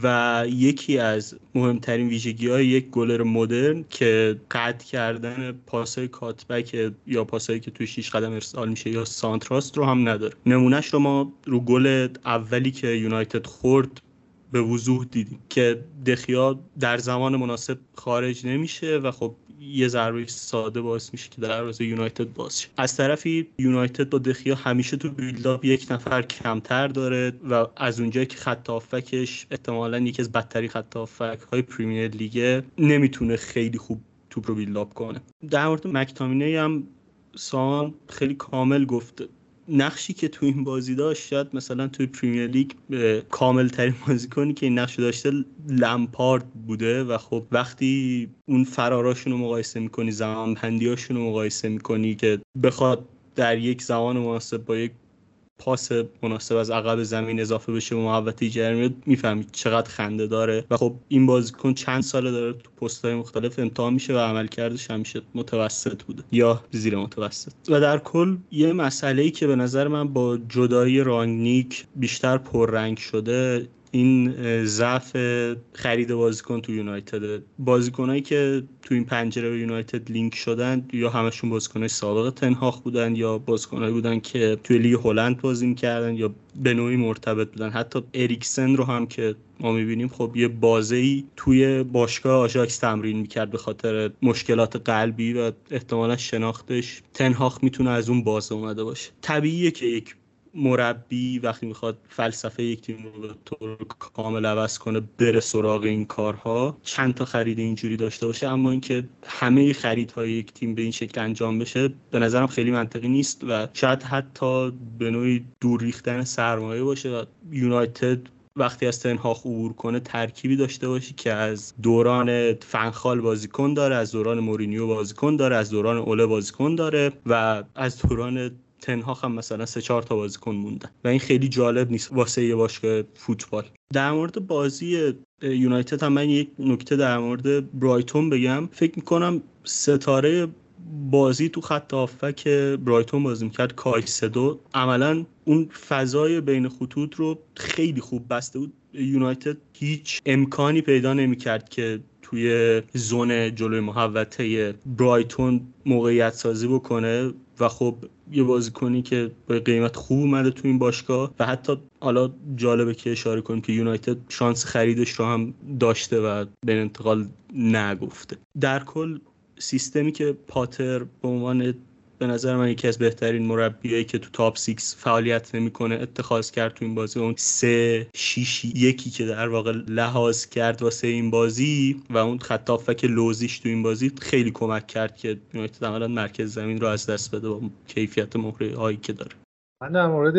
و یکی از مهمترین ویژگی های یک گلر مدرن که قطع کردن پاسای کاتبک یا پاسایی که توی 6 قدم ارسال میشه یا سانتراست رو هم نداره. نمونهش رو ما رو گل اولی که یونایتد خورد به وضوح دیدیم که دخیا در زمان مناسب خارج نمیشه و خب یه ضربه ساده باعث میشه که دروازه یونایتد باز شه. از طرفی یونایتد با دخیا همیشه تو بیلداپ یک نفر کمتر داره و از اونجایی که خط هافکش احتمالا یکی از بدترین خط هافک های پریمیر لیگه نمی‌تونه خیلی خوب توپ رو بیلداپ کنه. در مورد مکتامینه هم سان خیلی کامل گفته. نقشی که تو این بازی داشت شاید مثلا توی پریمیر لیگ کامل ترین بازیکنی که این نقش داشته لمپارد بوده و خب وقتی اون فراراشون رو مقایسه می‌کنی زمان رو مقایسه می‌کنی که بخواد در یک زمان مناسب با یک پاس مناسب از عقب زمین اضافه بشه و محوطه جرمی می‌فهمید چقدر خنده داره. و خب این بازیکن چند ساله داره تو پستهای مختلف امتحان میشه و عملکردش همیشه متوسط بوده یا زیر متوسط. و در کل یه مسئله ای که به نظر من با جدایی رانگنیک بیشتر پررنگ شده این ضعف خرید بازیکن تو یونایتد. بازیکنایی که تو این پنجره به یونایتد لینک شدن یا همشون بازیکنای سابق تنهاخ بودن یا بازیکنایی بودن که توی لیگ هلند بازی می‌کردن یا به نوعی مرتبط بودن. حتی اریکسن رو هم که ما می‌بینیم خب یه بازه ای توی باشگاه آژاکس تمرین می‌کرد به خاطر مشکلات قلبی و احتمالا شناختش. تنهاخ می‌تونه از اون بازه اومده باشه. طبیعیه که یک مربی وقتی می‌خواد فلسفه یک تیم رو به طور کامل عوض کنه بره سراغ این کارها چند تا خرید اینجوری داشته باشه اما اینکه همه خریدهای یک تیم به این شکل انجام بشه به نظرم خیلی منطقی نیست و شاید حتی به نوعی دور ریختن سرمایه باشه یونایتد وقتی از تنهاخ عبور کنه ترکیبی داشته باشی که از دوران فنخال بازیکن داره از دوران مورینیو بازیکن داره از دوران اوله بازیکن داره و از دوران تنها هم مثلا سه چهار تا بازیکن موندن و این خیلی جالب نیست واسه یه باشگاه فوتبال. در مورد بازی یونایتد هم من یک نکته در مورد برایتون بگم. فکر می‌کنم ستاره بازی تو خط هافک برایتون بازی می‌کرد کایسدو. عملا اون فضای بین خطوط رو خیلی خوب بسته بود. یونایتد هیچ امکانی پیدا نمی‌کرد که توی زون جلوی محوطه برایتون موقعیت سازی بکنه و خب یه بازیکنی که با قیمت خوب اومده تو این باشگاه و حتی حالا جالبه که اشاره کنیم که یونایتد شانس خریدش رو هم داشته و به انتقال نگفته. در کل سیستمی که پاتر به عنوان به نظر من یکی از بهترین مربیایی که تو تاپ 6 فعالیت نمی‌کنه اتخاذ کرد تو این بازی. اون سه شیش یکی که در واقع لحاظ کرد واسه این بازی و اون خط که لوزیش تو این بازی خیلی کمک کرد که یونایتد عملا مرکز زمین رو از دست بده با کیفیت مهره هایی که داره. من در مورد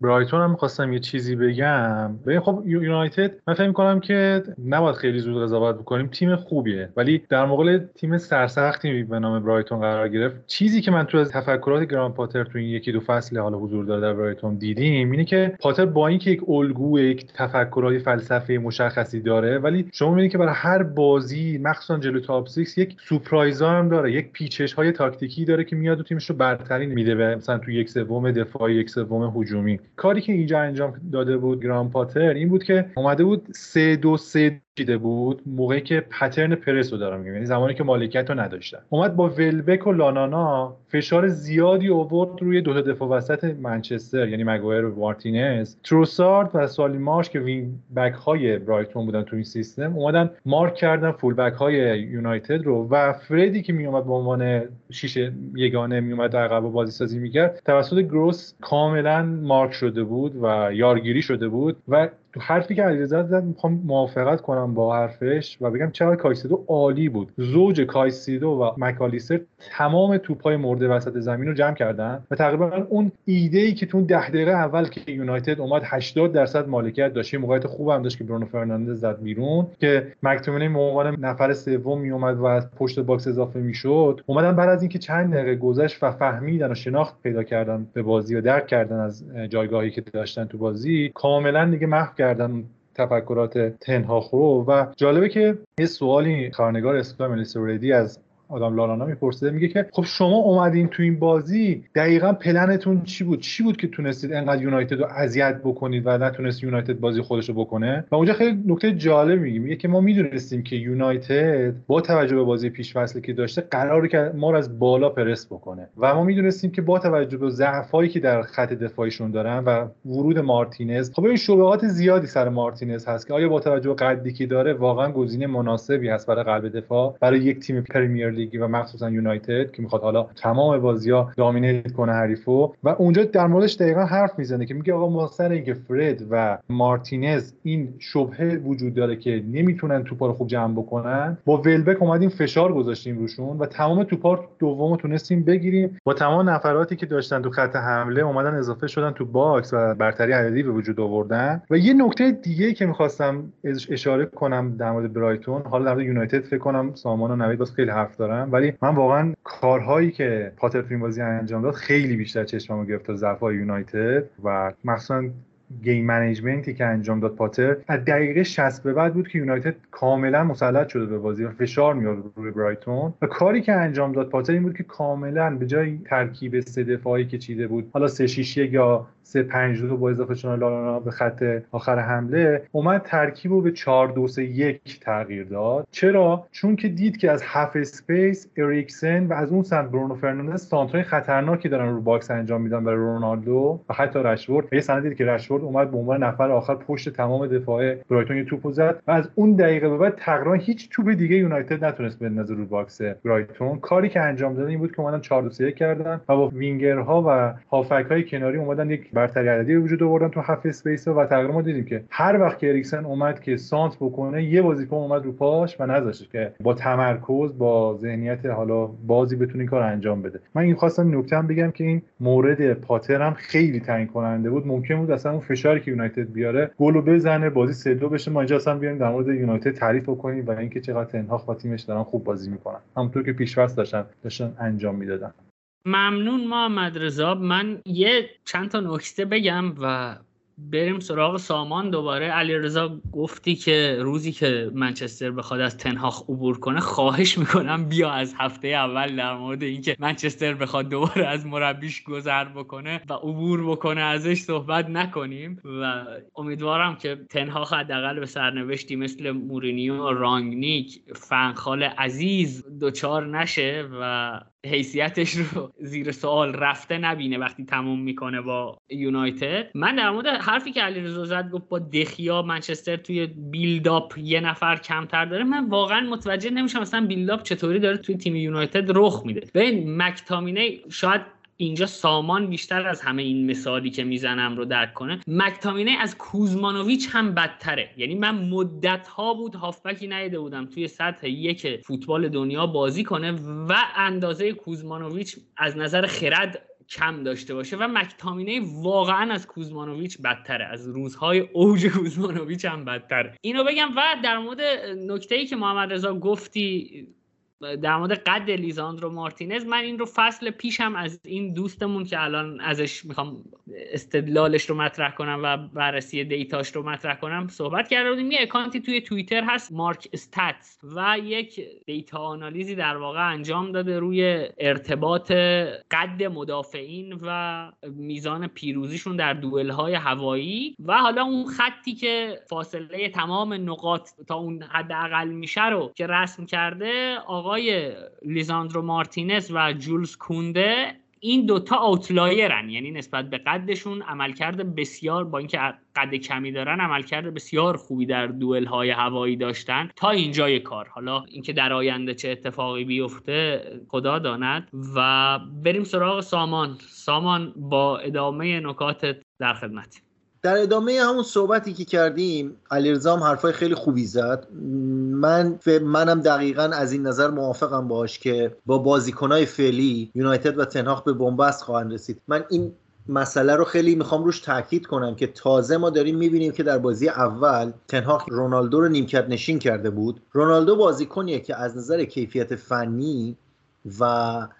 برایتون هم می‌خواستم یه چیزی بگم. ببین خب یونایتد من فکر می‌کنم که نباید خیلی زود قضاوت بکنیم تیم خوبیه. ولی در مقابل تیم سرسختی به نام برایتون قرار گرفت. چیزی که من تو از تفکرات گران پاتر تو این یکی دو فصل حالا حضور داره در برایتون دیدیم اینه که پاتر با اینکه یک الگو یک تفکرات فلسفه مشخصی داره ولی شما می‌بینید که برای هر بازی مخصوصا جلو تاپ 6 یک سورپرایزا هم داره یک پیچش های تاکتیکی داره که میاد و تیمش رو برتری میده. مثلا تو یک سوم دفاعی سوم هجومی. کاری که اینجا انجام داده بود گرام پاتر این بود که اومده بود سه دو سه چیده بود موقعی که پترن پرس رو دارم یعنی زمانی که مالکیت رو نداشتن اومد با ولبک و لالانا فشار زیادی اوورد روی دو تا دفاع وسط منچستر یعنی مگوایر و مارتینز. تروسارد و سالی مارش که wing back های برایتون بودن تو این سیستم اومدن مارک کردن full back های یونایتد رو و فردی که میومد به عنوان شیشه یگانه میومد عقب و بازی سازی می‌کرد توسط گروس کاملا مارک شده بود و یارگیری شده بود و تو حرفی که علیرضا زد می‌خوام موافقت کنم با حرفش و بگم چقدر کایسیدو عالی بود. زوج کایسیدو و مکالیستر تمام توپای مرده وسط زمین رو جمع کردن و تقریبا اون ایده ای که تو 10 دقیقه اول که یونایتد اومد 80 درصد مالکیت داشت. موقعیت خوب هم داشت که برونو فرناندز زد بیرون که مک‌تومینی به عنوان نفر سوم می اومد و از پشت باکس اضافه می‌شد. اومدن بعد از اینکه چند دقیقه گذشت و فهمیدن و شناخت پیدا کردن به بازی و درک کردن از جایگاهی که داشتن تو بازی کاملا دیگه محو کردن تفکرات تن‌هاخ رو و جالبه که یه سوالی خبرنگار اسکای از آدم لالانا می‌پرسه. میگه که خب شما اومدین تو این بازی دقیقا پلنتون چی بود؟ چی بود که تونستید انقدر یونایتد رو اذیت بکنید و نتونست یونایتد بازی خودش رو بکنه؟ و اونجا خیلی نکته جالب میگه. میگه که ما می‌دونستیم که یونایتد با توجه به بازی پیش فصلی که داشته قراره که ما رو از بالا پرس بکنه. و ما می‌دونستیم که با توجه به ضعفایی که در خط دفاعیشون دارن و ورود مارتینز خب این شبهات زیادی سر مارتینز هست که آیا با توجه به قدی که داره واقعا گزینه مناسبی هست برای قلب دفاع برای یک تیم پرمیر لیگی و مخصوصا یونایتد که می‌خواد حالا تمام بازی ها دامینیت کنه حریفو. و اونجا در موردش دقیقا حرف می‌زنه که میگه آقا ما سر اینکه فرد و مارتینز این شبهه وجود داره که نمی‌تونن توپا رو خوب جمع بکنن با ولبک اومدیم فشار گذاشتیم روشون و تمام توپای دومو تونستیم بگیریم. با تمام نفراتی که داشتن تو خط حمله اومدن اضافه شدن تو باکس و برتری عددی به وجود آوردن. و یه نکته دیگه که می‌خواستم اشاره کنم در مورد برایتون حالا در مورد یونایتد فکر کنم سامان و نوید باز خیلی حرف ولی من واقعا کارهایی که پاتر تو بازی انجام داد خیلی بیشتر چشممو گرفت تا ضعف‌های یونایتد و مخصوصا game management ی که انجام داد پاتر از دقیقه 60 به بعد بود که یونایتد کاملا مسلط شده به بازی و فشار میاد روی برایتون. و کاری که انجام داد پاتر این بود که کاملا به جای ترکیب سه دفاعی که چیده بود حالا 3 6 یا 3 5 2 با اضافه شدن لالانا به خط آخر حمله اومد ترکیب رو به 4 2 3 1 تغییر داد. چرا؟ چون که دید که از half space اریکسن و از اون سمت برونو فرناندز سانترای خطرناکی دارن رو باکس انجام میدن برای رونالدو و حتی رشورد. یه صحنه دید که رشورد اومد به عنوان نفر آخر پشت تمام دفاع برایتون یه توپو زد و از اون دقیقه به بعد تقریبا هیچ توپ دیگه یونایتد نتونست بندازه رو باکس برایتون. کاری که انجام دادن این بود که اومدن 4 2 کردن و با وینگرها و هافبک های کناری اومدن یک برتری عددی به وجود آوردن تو half space و تقریبا دیدیم که هر وقت که اریکسن اومد که سانتر بکنه یه بازیکن اومد رو پاش و نذاشت که با تمرکز با ذهنیت حالا بازی بتونه کار انجام بده. من این خواستم نکته هم بگم که این مورد پاتر هم خیلی تعیین کننده بود. ممکن بود اصلا اون فشاری که یونایتد بیاره گلو بزنه بازی 3 2 بشه. ما اینجا اصلا بیایم در مورد یونایتد تعریف بکنیم و اینکه چقدر تن‌هاخ با تیمش دارن خوب بازی می‌کنن. همونطور که پیش‌فرض داشتن داشتن انجام می‌دادن. ممنون محمد رضا. من یه چند تا نکته بگم و بریم سراغ سامان دوباره. علی رضا گفتی که روزی که منچستر بخواد از تنهاخ عبور کنه خواهش می‌کنم بیا از هفته اول در مورد اینکه منچستر بخواد دوباره از مربیش گذر بکنه و عبور بکنه ازش صحبت نکنیم. و امیدوارم که تنهاخ حداقل به سرنوشتی مثل مورینیو رانگنیک فنخال عزیز دچار نشه و حیثیتش رو زیر سوال رفته نبینه وقتی تموم می‌کنه با یونایتد. من در مورد حرفی که علیرضا زد گفت با دخیا منچستر توی بیلداپ یه نفر کمتر داره من واقعا متوجه نمیشم مثلا بیلداپ چطوری داره توی تیم یونایتد رخ میده. ببین مکتامینه شاید اینجا سامان بیشتر از همه این مثالی که می‌زنم رو درک کنه. مکتامینه از کوزمانوویچ هم بدتره. یعنی من مدت ها بود هافبکی نیده بودم توی سطح یک فوتبال دنیا بازی کنه و اندازه کوزمانوویچ از نظر خرد کم داشته باشه و مکتامینه واقعا از کوزمانوویچ بدتره. از روزهای اوج کوزمانوویچ هم بدتره. اینو بگم و در مورد نکته ای که محمد رضا گفتی در مورد قد لیزاندرو مارتینز من این رو فصل پیشم از این دوستمون که الان ازش می‌خوام استدلالش رو مطرح کنم و بررسی دیتاش رو مطرح کنم صحبت کرده بودیم یه اکانتی توی توییتر هست مارک استاتس و یک دیتا آنالیزی در واقع انجام داده روی ارتباط قد مدافعین و میزان پیروزیشون در دوئل های هوایی و حالا اون خطی که فاصله تمام نقاط تا اون حداقل میشه رو که رسم کرده آقا آقای لیزاندرو مارتینز و جولز کونده این دوتا آوتلایرن. یعنی نسبت به قدشون عملکرد بسیار با اینکه قد کمی دارن عملکرد بسیار خوبی در دوئل های هوایی داشتن. تا اینجای کار. حالا اینکه در آینده چه اتفاقی بیفته خدا داند. و بریم سراغ سامان. سامان با ادامه نکاتت در خدمت در ادامه همون صحبتی که کردیم علیرضا حرفای خیلی خوبی زد. من منم دقیقا از این نظر موافقم باش که با بازیکنهای فعلی یونایتد و تنهاخ به بنبست خواهند رسید. من این مسئله رو خیلی می‌خوام روش تاکید کنم که تازه ما داریم می‌بینیم که در بازی اول تنهاخ رونالدو رو نیمکت نشین کرده بود. رونالدو بازیکنیه که از نظر کیفیت فنی و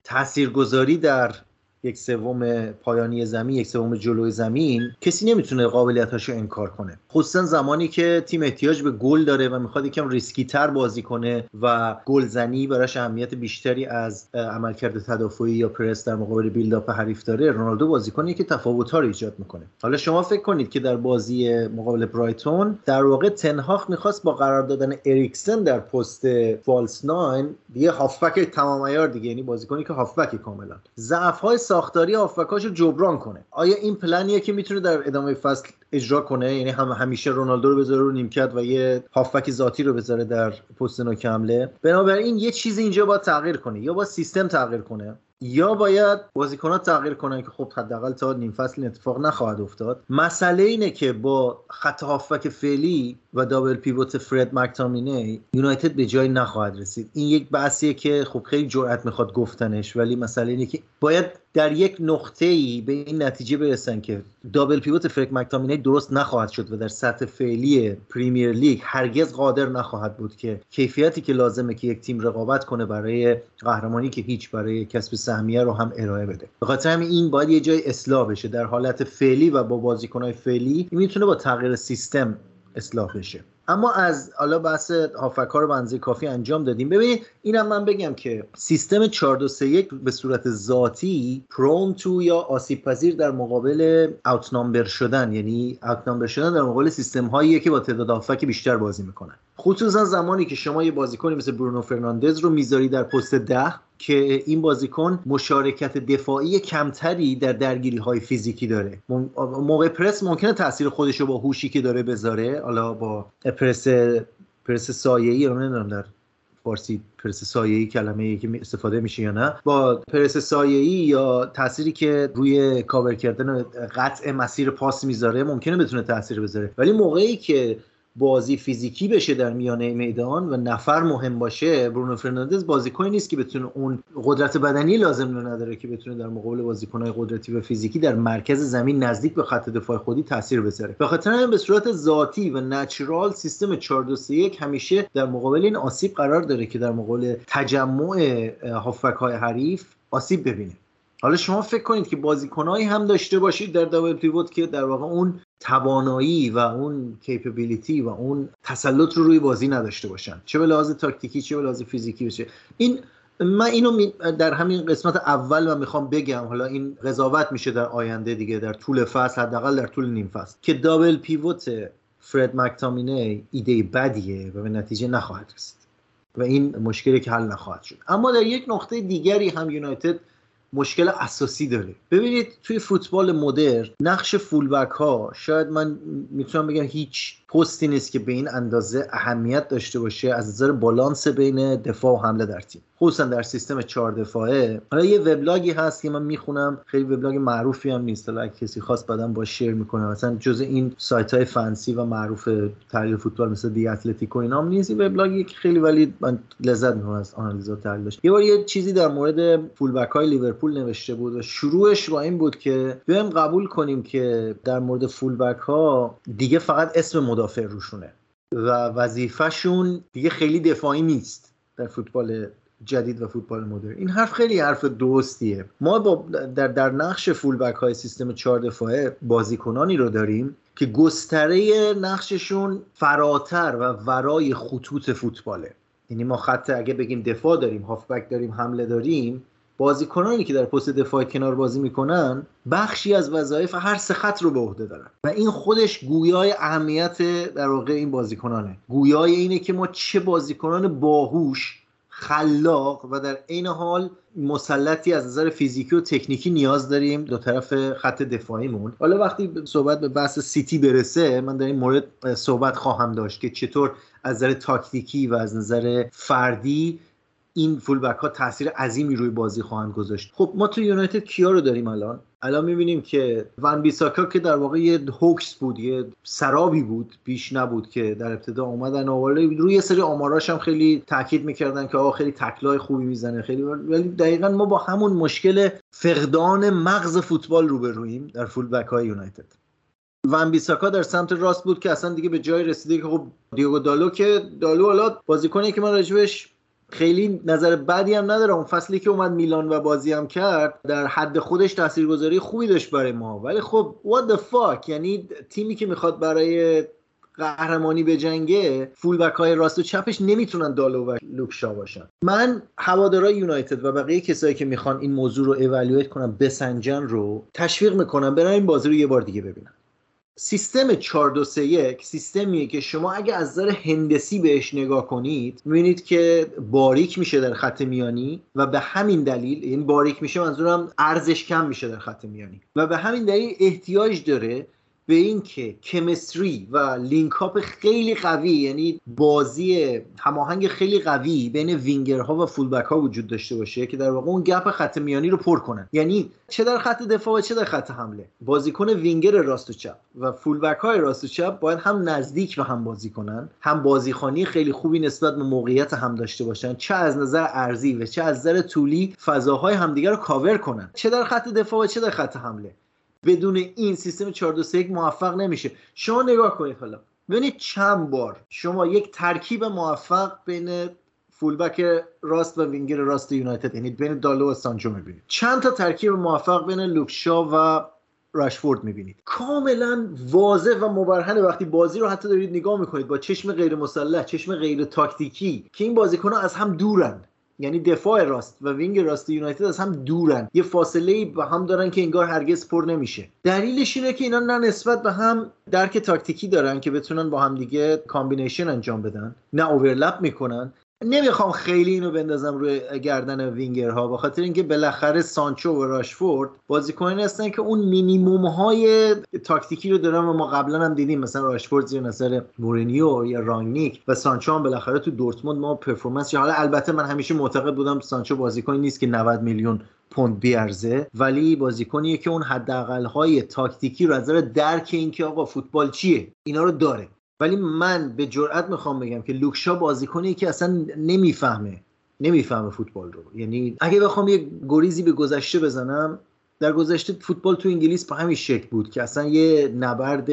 تاثیرگذاری در یک سوم پایانی زمین یک سوم جلوی زمین کسی نمی‌تونه قابلیتاشو انکار کنه. خصوصا زمانی که تیم احتیاج به گل داره و می‌خواد یکم ریسکی تر بازی کنه و گلزنی براش اهمیت بیشتری از عملکرد تدافعی یا پرس در مقابل build-up حریف داره رونالدو بازیکنی که تفاوت رو ایجاد می‌کنه. حالا شما فکر کنید که در بازی مقابل برایتون در واقع تن‌هاخ می‌خواست با قرار دادن اریکسن در پست false nine دیگه هافبک تمام عیار دیگه یعنی بازیکنی که هافبک کاملا. ضعف های ساختاری هافبکاش رو جبران کنه. آیا این پلنیه که می‌تونه در ادامه فصل اجرا کنه یعنی هم همیشه رونالدو رو بذاره رو نیمکت و یه هافبک ذاتی رو بذاره در پست نوک حمله. بنابراین یه چیزی اینجا باید تغییر کنه یا با سیستم تغییر کنه یا باید بازیکنات تغییر کنن که خب حداقل تا نیم فصل اتفاق نخواهد افتاد. مسئله اینه که با خط هافبک فعلی و دابل پیوت فرد مکتامینه یونایتد به جایی نخواهد رسید. این یک بحثیه که خب خیلی جرأت می‌خواد گفتنش ولی مسئله اینه که باید در یک نقطه ای به این نتیجه برسن که دابل پیوت فرک مکتامینه درست نخواهد شد و در سطح فعلی پریمیر لیگ هرگز قادر نخواهد بود که کیفیتی که لازمه که یک تیم رقابت کنه برای قهرمانی که هیچ برای کسب سهمیه رو هم ارائه بده. به خاطر همین این باید یه جای اصلاح بشه. در حالت فعلی و با بازیکنهای فعلی می‌تونه با تغییر سیستم اصلاح بشه. اما از حالا بحث هافک رو بنزه کافی انجام دادیم. ببینید اینم من بگم که سیستم 4231 به صورت ذاتی پرون تو یا آسیب پذیر در مقابل اوت شدن یعنی اوت شدن در مقابل سیستم هایی که با تعداد هافک بیشتر بازی می‌کنن. خصوصا زمانی که شما یه بازیکنی مثل برونو فرناندز رو می‌ذاری در پست ده که این بازیکن مشارکت دفاعی کمتری در درگیری های فیزیکی داره. موقع پرس ممکنه تاثیر خودش رو با هوشی که داره بذاره حالا با پرس پرس سایه‌ای رو نمی‌دونم در فارسی پرس سایه‌ای کلمه ای که استفاده میشه یا نه. با پرس سایه‌ای یا تأثیری که روی کاور کردن قطع مسیر پاس می‌ذاره ممکنه بتونه تاثیر بذاره. ولی موقعی که بازی فیزیکی بشه در میانه میدان و نفر مهم باشه برونو فرناندز بازیکنی نیست که بتونه اون قدرت بدنی لازم رو نداره که بتونه در مقابل بازیکنهای قدرتی و فیزیکی در مرکز زمین نزدیک به خط دفاع خودی تاثیر بذاره. به خاطر همین به صورت ذاتی و natural سیستم 4 2 3 1 همیشه در مقابل این آسیب قرار داره که در مقابل تجمع هافبک های حریف آسیب ببینه. حالا شما فکر کنید که بازیکنهایی هم داشته باشید در double pivot که در واقع اون توانایی و اون capability و اون تسلط رو روی بازی نداشته باشن. چه به لحاظ تاکتیکی چه به لحاظ فیزیکی بشه. این من اینو در همین قسمت اول و می‌خوام بگم حالا این قضاوت میشه در آینده دیگه در طول فصل حداقل در طول نیم فصل که دابل پیوت فرد مکتامینه ایده بدیه و به نتیجه نخواهد رسید. و این مشکلی که حل نخواهد شد. اما در یک نقطه دیگری هم یونایتد مشکل اساسی داره. ببینید توی فوتبال مدرن نقش فولبک ها شاید من می‌تونم بگم هیچ پستی نیست که به این اندازه اهمیت داشته باشه. از نظر بالانس بین دفاع و حمله در تیم. خصوصا در سیستم چهار دفاعه. حالا یه وبلاگی هست که من می‌خونم. خیلی وبلاگ معروفی هم نیست. حالا کسی خواست بعدم با شیر می‌کنه. مثلا جز این سایت های فنسی و معروف تحلیل فوتبال مثل دی اتلتیکو اینا هم نیست. این وبلاگی که خیلی ولی من لذت می‌برم از آنالیزا تحلیلش یه بار یه چیزی در مورد فولبک های لیورپول نوشته بود و شروعش با این بود که بیایم قبول کنیم که در مورد فولبک ها دیگه فقط اسم مدافع روشونه. و وظیفهشون دیگه خیلی دفاعی نیست در فوتبال جدید و فوتبال مدرن. این حرف خیلی حرف درستیه. ما با در در نقش فولبک های سیستم چهار دفاعه بازیکنانی رو داریم که گستره نقششون فراتر و ورای خطوط فوتباله. یعنی ما خط اگه بگیم دفاع داریم هافبک داریم حمله داریم بازیکنانی که در پست دفاع کنار بازی می‌کنن بخشی از وظایف هر سه خط رو به عهده دارن. و این خودش گویای اهمیت در واقع این بازیکنانه. گویای اینه که ما چه بازیکنان باهوش خلاق و در عین حال مسلطی از نظر فیزیکی و تکنیکی نیاز داریم دو طرف خط دفاعیمون. حالا وقتی صحبت به بحث سیتی برسه من در این مورد صحبت خواهم داشت که چطور از نظر تاکتیکی و از نظر فردی این فولبک ها تاثیر عظیمی روی بازی خواهند گذاشت. خب ما تو یونایتد کیا رو داریم الان؟ الان می‌بینیم که ون بیساکا که در واقع یه هوکس بود یه سرابی بود بیش نبود که در ابتدا اومدن آورده روی یه سری آماراش هم خیلی تاکید می‌کردن که آقا خیلی تکلای خوبی می‌زنه خیلی ولی دقیقا ما با همون مشکل فقدان مغز فوتبال روبرویم در فولبک های یونایتد. ون بیساکا در سمت راست بود که اصلا دیگه به جای رسیده که خب دیوگو دالو که دالو حالا بازیکنی که من راجبش خیلی نظر بدی هم نداره. اون فصلی که اومد میلان و بازی هم کرد در حد خودش تاثیرگذاری خوبی داشت برای ما. ولی خب what the fuck یعنی تیمی که می‌خواد برای قهرمانی به جنگه فول بک های راست و چپش نمی‌تونن دالو و لوکشا باشن. من هوادارای یونایتد و بقیه کسایی که می‌خوان این موضوع رو اولویت کنن بسنجن رو تشویق می‌کنم برن این بازی رو یه بار دیگه ببینن. سیستم 4 2 3 1 سیستمیه که شما اگه از نظر هندسی بهش نگاه کنید می‌بینید که باریک میشه در خط میانی و به همین دلیل این باریک میشه منظورم عرضش کم میشه در خط میانی. و به همین دلیل احتیاج داره به اینکه chemistry و link-up خیلی قوی یعنی بازی هماهنگ خیلی قوی بین وینگرها و fullback ها وجود داشته باشه که در واقع اون gap خط میانی رو پر کنن. یعنی چه در خط دفاع و چه در خط حمله. بازیکن وینگر راست و چپ و fullback های راست و چپ باید هم نزدیک به هم بازی کنن. هم بازیخوانی خیلی خوبی نسبت به موقعیت هم داشته باشن. چه از نظر عرضی و چه از نظر طولی فضاهای همدیگه رو کاور کنن. چه در خط دفاع و چه در خط حمله. بدون این سیستم 4 2 3 موفق نمیشه. شما نگاه کنید حالا. ببینید چند بار شما یک ترکیب موفق بین فولبک راست و وینگر راست یونایتد یعنی بین دالو و سانچو می‌بینید. چند تا ترکیب موفق بین لوکشا و راشفورد می‌بینید. کاملا واضح و مبرهن وقتی بازی رو حتی دارید نگاه می‌کنید با چشم غیر مسلح چشم غیر تاکتیکی که این بازیکن از هم دورن. یعنی دفاع راست و وینگ راست یونایتد از هم دورن. یه فاصله ای به هم دارن که انگار هرگز پر نمیشه. دلیلش اینه که اینا نه نسبت به هم درک تاکتیکی دارن که بتونن با هم دیگه combination انجام بدن. نه overlap می‌کنن. نمی‌خوام خیلی اینو بندازم روی گردن وینگرها به خاطر اینکه بالاخره سانچو و راشفورد بازیکنانی هستن که اون مینیموم های تاکتیکی رو دارن و ما قبلا هم دیدیم مثلا راشفورد زیر نظر مورینیو یا رانگنیک و سانچو هم بالاخره تو دورتموند ما performance حالا البته من همیشه معتقد بودم سانچو بازیکنی نیست که 90 میلیون پوند بیارزه ولی بازیکنیه که اون حداقل های تاکتیکی رو از درک اینکه آقا فوتبال چیه؟ اینا رو داره. ولی من به جرئت می‌خوام بگم که لوک شا بازیکنی که اصلا نمی‌فهمه. نمی‌فهمه فوتبال رو. یعنی اگه بخوام یه گریزی به گذشته بزنم در گذشته فوتبال تو انگلیس به همین شکل بود که اصلا یه نبرد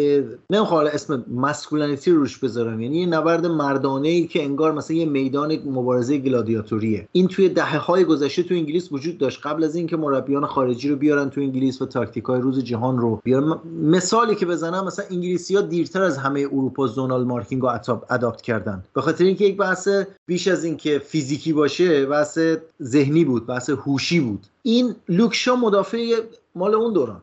نمی‌خوام اسم masculinity روش بذارم. یعنی یه نبرد مردانه ای که انگار مثلا یه میدان مبارزه گلادیاتوریه. این توی دهه های گذشته تو انگلیس وجود داشت. قبل از اینکه مربیان خارجی رو بیارن تو انگلیس و تاکتیک های روز جهان رو بیارن. مثالی که بزنم مثلا انگلیسی ها دیرتر از همه اروپا zonal marking رو اداپت کردن. به خاطر اینکه یک بحث بیش از اینکه فیزیکی باشه بحث ذهنی بود بحث هوشی بود. این لوکشا مدافع مال اون دوران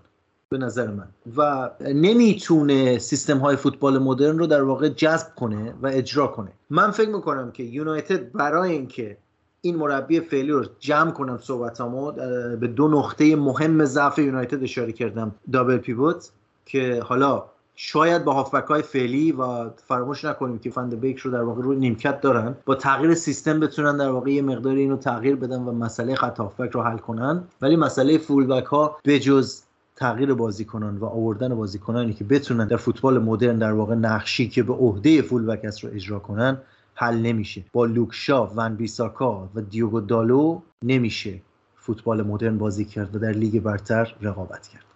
به نظر من. و نمی‌تونه سیستم های فوتبال مدرن رو در واقع جذب کنه و اجرا کنه. من فکر می‌کنم که یونایتد برای اینکه این مربی فعلی رو جمع کنم صحبتامو به دو نقطه مهم ضعف یونایتد اشاره کردم دابل پیوت که حالا شاید با هافبک های فعلی و فراموش نکنیم که فند بیک رو در واقع رو نیمکت دارن با تغییر سیستم بتونن در واقع یه مقدار اینو تغییر بدن و مسئله خط هافبک رو حل کنن. ولی مسئله فول بک ها بجز تغییر بازیکنان و آوردن بازیکنانی که بتونن در فوتبال مدرن در واقع نقشی که به عهده فول بک است رو اجرا کنن حل نمیشه. با لوکشا ون بیساکا و دیوگو دالو نمیشه فوتبال مدرن بازی کرد و در لیگ برتر رقابت کرد.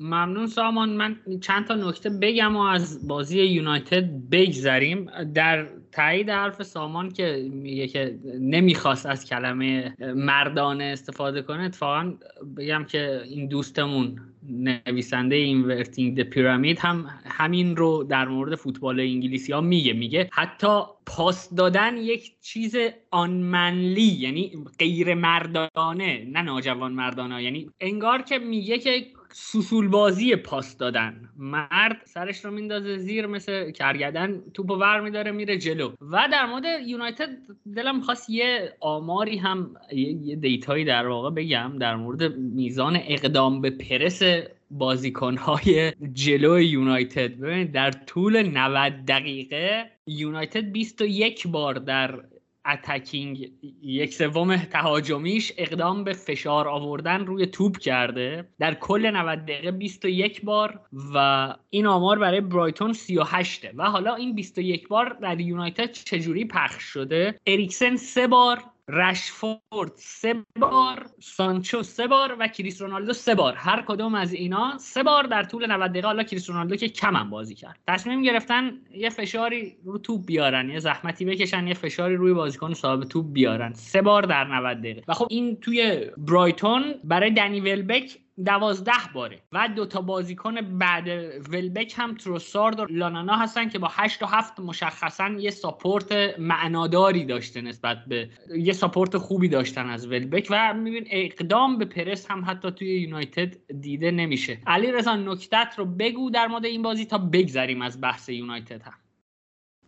ممنون سامان. من چند تا نکته بگم و از بازی یونایتد بگذریم. در تایید حرف سامان که میگه که نمی‌خواست از کلمه مردانه استفاده کنه اتفاقا بگم که این دوستمون نویسنده Inverting the Pyramid هم همین رو در مورد فوتبال انگلیسی ها میگه. میگه حتی پاس دادن یک چیز آنمنلی یعنی غیر مردانه نه ناجوان مردانه یعنی انگار که میگه که سوسول بازی پاس دادن. مرد سرش رو میندازه زیر مثل کرگدن توپو ور میداره میره جلو. و در مورد یونایتد دلم خواست یه آماری هم یه دیتایی در واقع بگم در مورد میزان اقدام به پرس بازیکنهای جلو یونایتد. ببینید در طول 90 دقیقه یونایتد 21 بار در attacking یک سوم تهاجمیش اقدام به فشار آوردن روی توپ کرده. در کل 90 دقیقه 21 بار و این آمار برای برایتون 38 و حالا این 21 بار در یونایتد چجوری پخش شده؟ اریکسن سه بار رشفورد سه بار سانچو سه بار و کریس رونالدو سه بار. هر کدوم از اینا سه بار در طول 90 دقیقه حالا کریس رونالدو که کم هم بازی کرد. تصمیم گرفتن یه فشاری رو توپ بیارن یه زحمتی بکشن یه فشاری روی بازیکن صاحب توپ بیارن. سه بار در 90 دقیقه. و خب این توی برایتون برای دنی ولبک دوازده باره و دوتا بازیکن بعد ولبک هم تروسارد و لانانا هستن که با هشت و هفت مشخصا یه ساپورت معناداری داشته نسبت به یه ساپورت خوبی داشتن از ولبک و میبین اقدام به پرس هم حتی توی یونایتد دیده نمیشه. علی رضا نکتت رو بگو در مورد این بازی تا بگذریم از بحث یونایتد هم.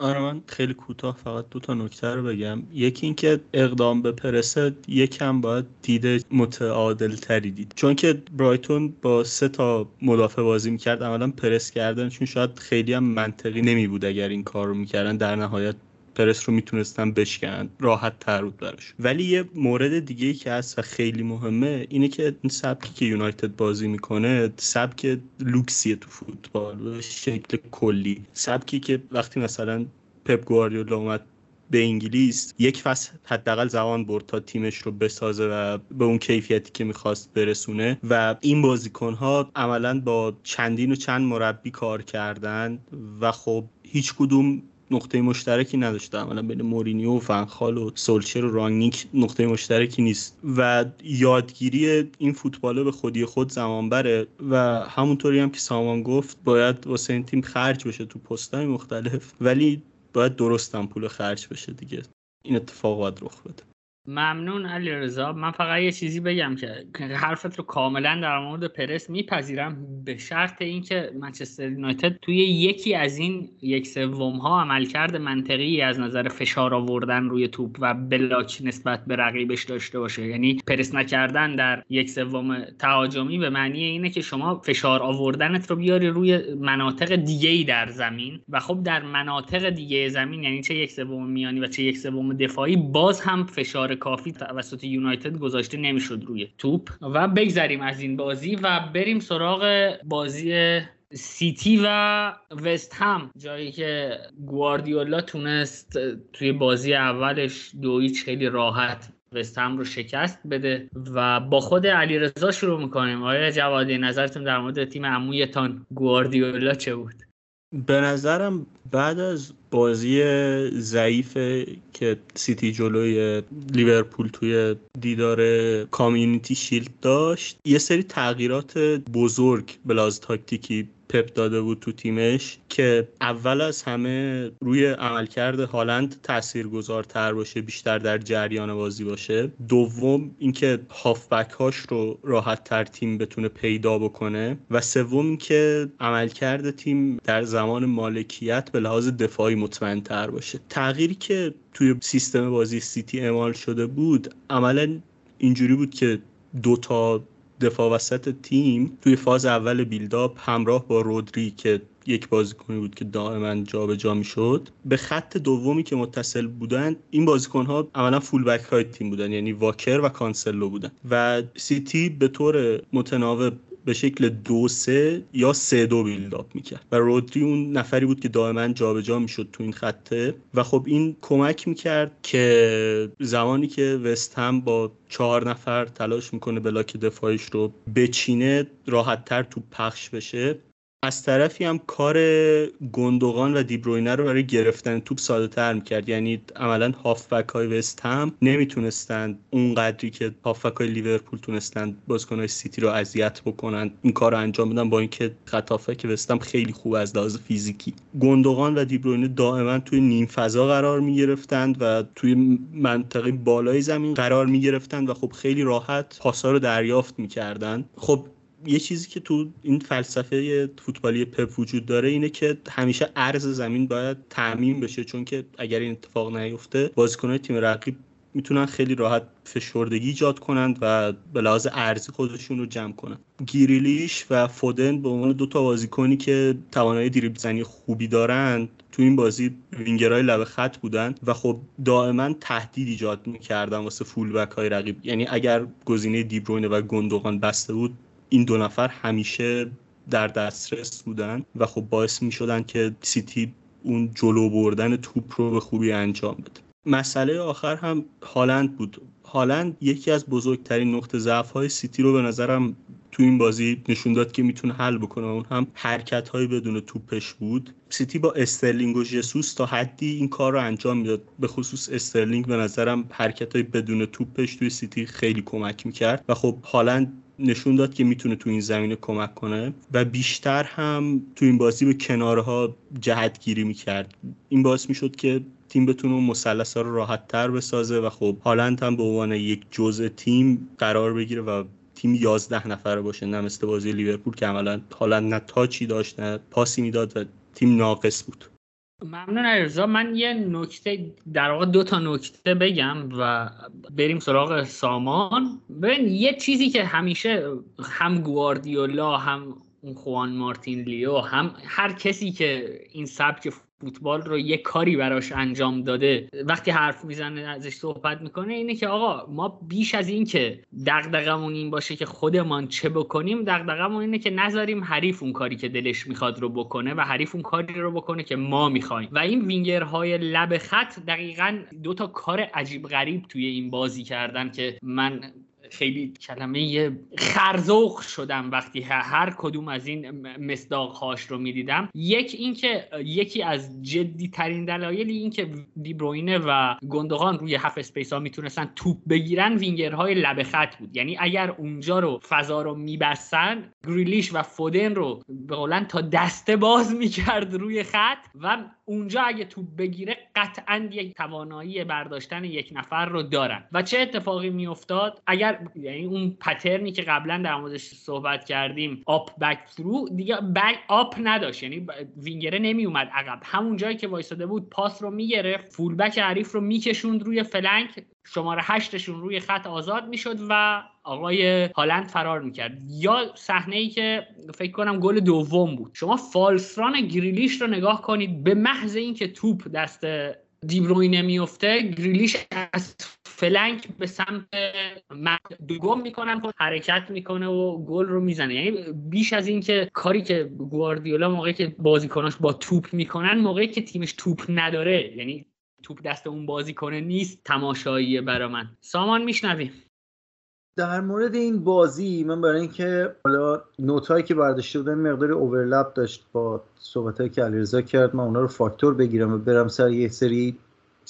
آره من خیلی کوتاه فقط دو تا نکته رو بگم. یکی اینکه اقدام به پرسه یکم باید دید متعادل تری دید. چون که برایتون با سه تا مدافع بازی می‌کرد عملا پرس کردن چون شاید خیلی هم منطقی نمی بود اگر این کار رو می‌کردن. در نهایت پرس رو می‌تونستن بشکنن راحت تر بود براش. ولی یه مورد دیگه ای که هست و خیلی مهمه اینه که این سبکی که یونایتد بازی می‌کنه سبک لوکسیه تو فوتبال به شکل کلی. سبکی که وقتی مثلا پپ گواردیولا اومد به انگلیس یک فصل حداقل زمان برد تا تیمش رو بسازه و به اون کیفیتی که می‌خواست برسونه و این بازیکن ها عملا با چندین و چند مربی کار کردن و خب هیچ کدوم نقطه مشترکی نداشته. عملا بین مورینیو و فنخال و سولچر و رانگنیک نقطه مشترکی نیست. و یادگیری این فوتباله به خودی خود زمان بره و همونطوری هم که سامان گفت باید واسه این تیم خرج بشه تو پستای مختلف. ولی باید درستم پول خرج بشه دیگه. این اتفاق باید رخ بده. ممنون علی رضا من فقط یه چیزی بگم که حرفت رو کاملا در مورد پرس میپذیرم. به شرط اینکه منچستر یونایتد توی یکی از این یک سوم ها عملکرد منطقی از نظر فشار آوردن روی توپ و بلاک نسبت به رقیبش داشته باشه. یعنی پرس نکردن در یک سوم تهاجمی به معنی اینه که شما فشار آوردنت رو بیاری روی مناطق دیگه ای در زمین و خب در مناطق دیگه زمین یعنی چه یک سوم میانی و چه یک سوم دفاعی باز هم فشار کافی توسط یونایتد گذاشته نمی‌شد روی توپ. و بگذریم از این بازی و بریم سراغ بازی سیتی و وست هم جایی که گواردیولا تونست توی بازی اولش دویچ خیلی راحت وست هم رو شکست بده و با خود علیرضا شروع می‌کنیم. آقای جوادی نظرتون در مورد تیم عمویتان گواردیولا چه بود؟ به نظرم بعد از بازی ضعیف که سیتی جلوی لیورپول توی دیدار Community Shield داشت یه سری تغییرات بزرگ به لحاظ تاکتیکی پپ داده بود تو تیمش که اول از همه روی عملکرد هالند تاثیرگذارتر باشه بیشتر در جریان بازی باشه. دوم اینکه هافبک هاش رو راحت تر تیم بتونه پیدا بکنه. و سوم اینکه عملکرد تیم در زمان مالکیت به لحاظ دفاعی مطمئن تر باشه. تغییری که توی سیستم بازی سیتی اعمال شده بود عملا اینجوری بود که دو تا دفاع وسط تیم توی فاز اول build-up همراه با رودری که یک بازیکنی بود که دائما جابجا می‌شد به خط دومی که متصل بودن این بازیکن ها عملا full back های تیم بودن یعنی واکر و کانسلو بودن. و سیتی به طور متناوب به شکل دو سه یا سه دو build-up می‌کرد. و رودری اون نفری بود که دائما جابجا می‌شد تو این خطه و خب این کمک می‌کرد که زمانی که وست هم با چهار نفر تلاش می‌کنه block دفاعیش رو بچینه راحت تر توپ پخش بشه. از طرفی هم کار گندوغان و دیبروینه رو برای گرفتن توپ ساده تر می‌کرد. یعنی عملا هافبک های وست هم نمی‌تونستند اون قدری که هافبک های لیورپول تونستند بازیکن سیتی رو اذیت بکنن این کار رو انجام بدن با اینکه خط که وست هم خیلی خوب از لحاظ فیزیکی. گندوغان و دیبروینه دائما توی نیم فضا قرار می‌گرفتند و توی منطقه بالای زمین قرار می‌گرفتند و خب خیلی راحت پاسا رو دریافت می‌کردن خب یه چیزی که تو این فلسفه فوتبالی پپ وجود داره اینه که همیشه عرض زمین باید تعمین بشه چون که اگر این اتفاق نیفته بازیکنهای تیم رقیب می‌تونن خیلی راحت فشردگی ایجاد کنند و به لحاظ ارزی خودشون رو جمع کنند. گیریلیش و فودن به عنوان دو تا بازیکنی که توانایی دریبل زنی خوبی دارند تو این بازی وینگرهای لب خط بودن و خب دائما تهدید ایجاد می‌کردن واسه فول های رقیب. یعنی اگر گزینه دیبروینه و گندوقان بسته بود این دو نفر همیشه در دسترس بودن و خب باعث می شدن که سیتی اون جلو بردن توپ رو به خوبی انجام بده. مسئله آخر هم هالند بود. هالند یکی از بزرگترین نقطه ضعف های سیتی رو به نظرم تو این بازی نشون داد که می‌تونه حل بکنه اون هم حرکت های بدون توپش بود. سیتی با استرلینگ و جسوس تا حدی این کار رو انجام می‌داد. به خصوص استرلینگ به نظرم حرکت های بدون توپش توی سیتی خیلی کمک می‌کرد. و خب هالند نشون داد که می‌تونه تو این زمینه کمک کنه و بیشتر هم تو این بازی به کنارها جهتگیری می‌کرد. این باعث می‌شد که تیم بتونه اون مثلث رو راحت تر بسازه و خب هالند هم به عنوان یک جزء تیم قرار بگیره و تیم 11 نفره باشه. نه مثل بازی لیورپول که عملا هالند نه تاچی داشت نه پاسی می‌داد و تیم ناقص بود. ممنون علیرضا. من یه نکته در واقع دو تا نکته بگم و بریم سراغ سامان. ببین یه چیزی که همیشه هم گواردیولا هم خوان مارتین لیو هم هر کسی که این سبک فوتبال رو یه کاری براش انجام داده وقتی حرف می‌زنه ازش صحبت می‌کنه اینه که آقا ما بیش از این که دغدغمون این باشه که خودمان چه بکنیم دغدغمون اینه که نذاریم حریف اون کاری که دلش می‌خواد رو بکنه و حریف اون کاری رو بکنه که ما می‌خوایم. و این وینگرهای لب خط دقیقا دو تا کار عجیب غریب توی این بازی کردن که من خیلی کلمه خرذوق شدم وقتی هر کدوم از این مصداق هاش رو می‌دیدم. یک اینکه یکی از جدی ترین دلایلی اینکه دیبروینه و گوندوغان روی half space ها می‌تونستن توپ بگیرن وینگرهای لب خط بود. یعنی اگر اونجا رو فضا رو میبستن گریلیش و فودن رو به تا دسته باز می‌کرد روی خط و اونجا اگه توپ بگیره قطعا یک توانایی برداشتن یک نفر رو دارن. و چه اتفاقی میافتاد؟ اگر یعنی اون pattern ی که قبلا در موردش صحبت کردیم up back through دیگه back up نداشت. یعنی وینگره نمی اومد عقب. همون جایی که وایساده بود پاس رو می‌گرفت full back حریف رو میکشوند روی flank. شماره هشتشون روی خط آزاد می‌شد و آقای هالند فرار می‌کرد. یا صحنه ای که فکر کنم گل دوم بود. شما false run گریلیش رو نگاه کنید. به محض اینکه توپ دست دیبروینه میفته گریلیش از flank به سمت دوگم می‌کنن حرکت می‌کنه و گل رو می‌زنه. یعنی بیش از این که کاری که گواردیولا موقعی که بازیکناش با توپ می‌کنن موقعی که تیمش توپ نداره یعنی توپ دست اون بازیکنه نیست تماشاییه برا من. سامان میشنویم در مورد این بازی من برای اینکه حالا note ایی که برداشته بودم مقداری overlap داشت با صحبتهایی که علیرضا کرد. من اونا رو فاکتور بگیرم و برم سر یه سری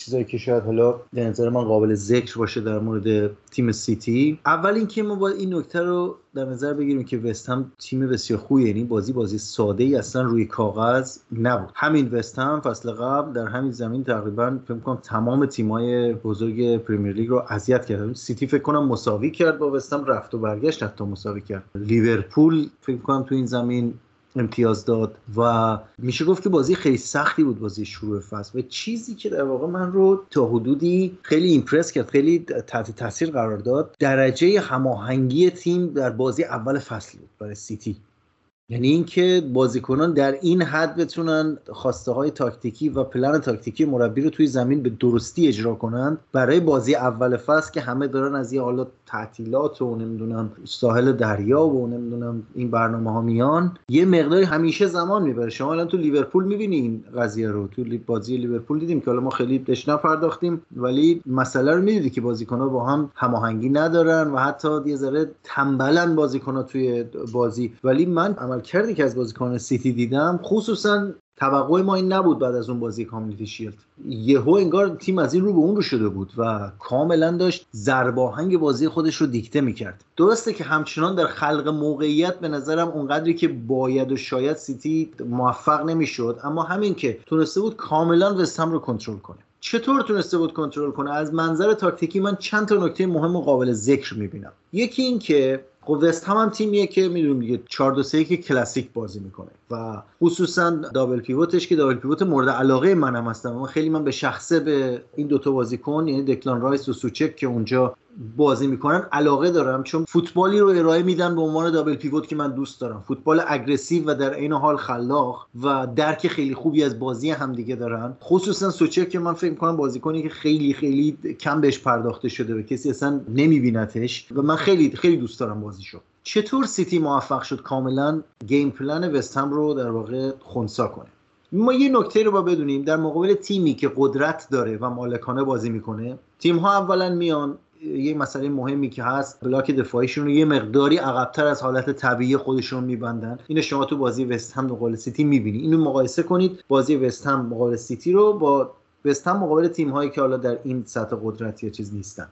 چیزایی که شاید حالا به نظر من قابل ذکر باشه در مورد تیم سیتی. اول اینکه ما باید این نکته رو در نظر بگیریم که وست هم تیم بسیار خوبی یعنی بازی بازی ساده ای اصلا روی کاغذ نبود. همین وست هم فصل قبل در همین زمین تقریبا فکر کنم تمام تیمای بزرگ Premier League رو اذیت کرد. سیتی فکر کنم مساوی کرد با وست هم رفت و برگشت حتی مساوی کرد. لیورپول فکر کنم تو این زمین امتیاز داد و میشه گفت که بازی خیلی سختی بود بازی شروع فصل. و چیزی که در واقع من رو تا حدودی خیلی impress کرد خیلی تحت تاثیر قرار داد درجه هماهنگی تیم در بازی اول فصل بود برای سیتی. یعنی اینکه بازیکنان در این حد بتونن خواسته های تاکتیکی و پلن تاکتیکی مربی رو توی زمین به درستی اجرا کنند. برای بازی اول فصل که همه دارن از یه حالا تعطیلات و نمی‌دونم ساحل دریا و نمی‌دونم این برنامه ها میان یه مقداری همیشه زمان می‌بره. شما الان تو لیورپول می‌بینی این قضیه رو؟ تو بازی لیورپول دیدیم که حالا ما خیلی بهش نپرداختیم ولی مسئله رو می‌دیدی که بازیکن‌ها با هم هماهنگی ندارن و حتی یه ذره تنبلن بازیکن‌ها توی بازی. عملکردی که از بازیکن سیتی دیدم خصوصا توقع ما این نبود بعد از اون بازی کامیونیتی شیلد. یهو انگار تیم از این رو به اون رو شده بود و کاملا داشت ضرباهنگ بازی خودش رو دیکته می‌کرد. درسته که همچنان در خلق موقعیت به نظرم اونقدری که باید و شاید سیتی موفق نمی‌شد اما همین که تونسته بود کاملا وستهم رو کنترل کنه. چطور تونسته بود کنترل کنه؟ از منظر تاکتیکی من چند تا نکته مهم و قابل ذکر می‌بینم. یکی این که خب وست هم, هم تیمیه که می‌دونیم دیگه 4 2 3 1 کلاسیک بازی می‌کنه و خصوصا double pivot ش که double pivot مورد علاقه منم هستم. اما خیلی من به شخصه به این دوتا بازیکن یعنی دکلان رایس و سوچک که اونجا بازی می‌کنن علاقه دارم چون فوتبالی رو ارائه میدن به عنوان double pivot که من دوست دارم. فوتبال aggressive و در عین حال خلاق و درک خیلی خوبی از بازی همدیگه دارن. خصوصا سوچک که من فکر می‌کنم بازیکنی که خیلی خیلی کم بهش پرداخته شده و کسی اصلا نمیبینتش و من خیلی خیلی دوست دارم بازیشو. چطور سیتی موفق شد کاملا game plan وستهم رو در واقع خونسا کنه؟ ما یه نکته رو با بدونیم در مقابل تیمی که قدرت داره و مالکانه بازی می‌کنه تیم ها اولا میان یه مسئله مهمی که هست بلاک دفاعیشون رو یه مقداری عقبتر از حالت طبیعی خودشون میبندن. اینو شما تو بازی وست هم مقابل سیتی می‌بینی. اینو مقایسه کنید. بازی وست هم مقابل سیتی رو با وست هم مقابل تیم هایی که حالا در این سطح قدرتی چیز نیستن.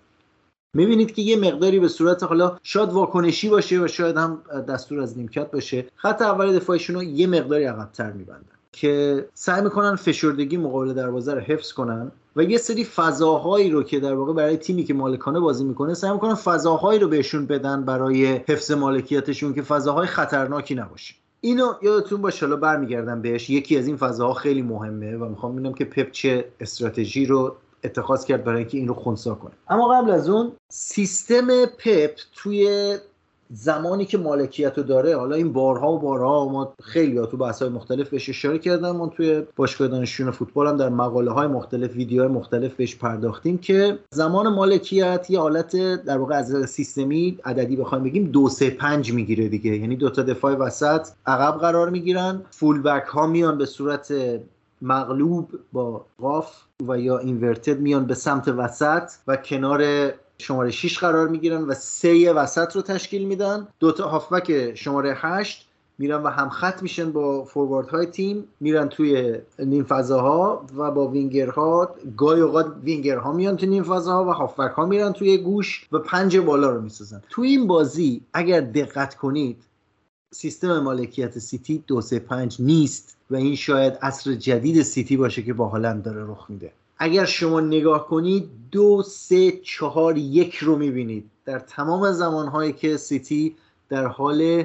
می‌بینید که یه مقداری به صورت حالا شاید واکنشی باشه و شاید هم دستور از نیمکت باشه. خط اول دفاعشون رو یه مقداری عقبتر میبندن. که سعی می‌کنن فشردگی مقابل دروازه رو حفظ کنن و یه سری فضاهایی رو که در واقع برای تیمی که مالکانه بازی می‌کنه سعی می‌کنن فضاهایی رو بهشون بدن برای حفظ مالکیتشون که فضاهای خطرناکی نباشه. اینو یادتون باشه حالا برمیگردم بهش. یکی از این فضاها خیلی مهمه و می‌خوام ببینم که پپ چه استراتژی رو اتخاذ کرد برای اینکه این رو خونسا کنه. اما قبل از اون سیستم پپ توی زمانی که مالکیت رو داره حالا این بارها و بارها ما خیلی ها تو بحث های مختلف بهش اشاره کردم. ما توی باشگاه دانشجویان فوتبال هم در مقاله های مختلف ویدیوهای مختلف بهش پرداختیم که زمان مالکیت یه حالت در واقع از سیستمی عددی بخوایم بگیم دو سه پنج می‌گیره دیگه. یعنی دو تا دفاع وسط عقب قرار می‌گیرن فول بک ها میان به صورت مغلوب با قاف و یا اینورتد میان به سمت وسط و کنار شماره 6 قرار می‌گیرن و سه وسط رو تشکیل میدن. دوتا هافبک شماره 8 میرن و هم خط میشن با فوروارد های تیم. میرن توی نیم فضاها و با وینگرها. گاهی اوقات وینگرها میان توی نیم فضاها و هافبک ها میرن توی گوش و پنج بالا رو می‌سازن. توی این بازی اگر دقت کنید سیستم مالکیت سیتی دو سه پنج نیست و این شاید عصر جدید سیتی باشه که با هالند داره رخ میده. اگر شما نگاه کنید دو سه چهار یک رو می‌بینید. در تمام زمانهایی که سیتی در حال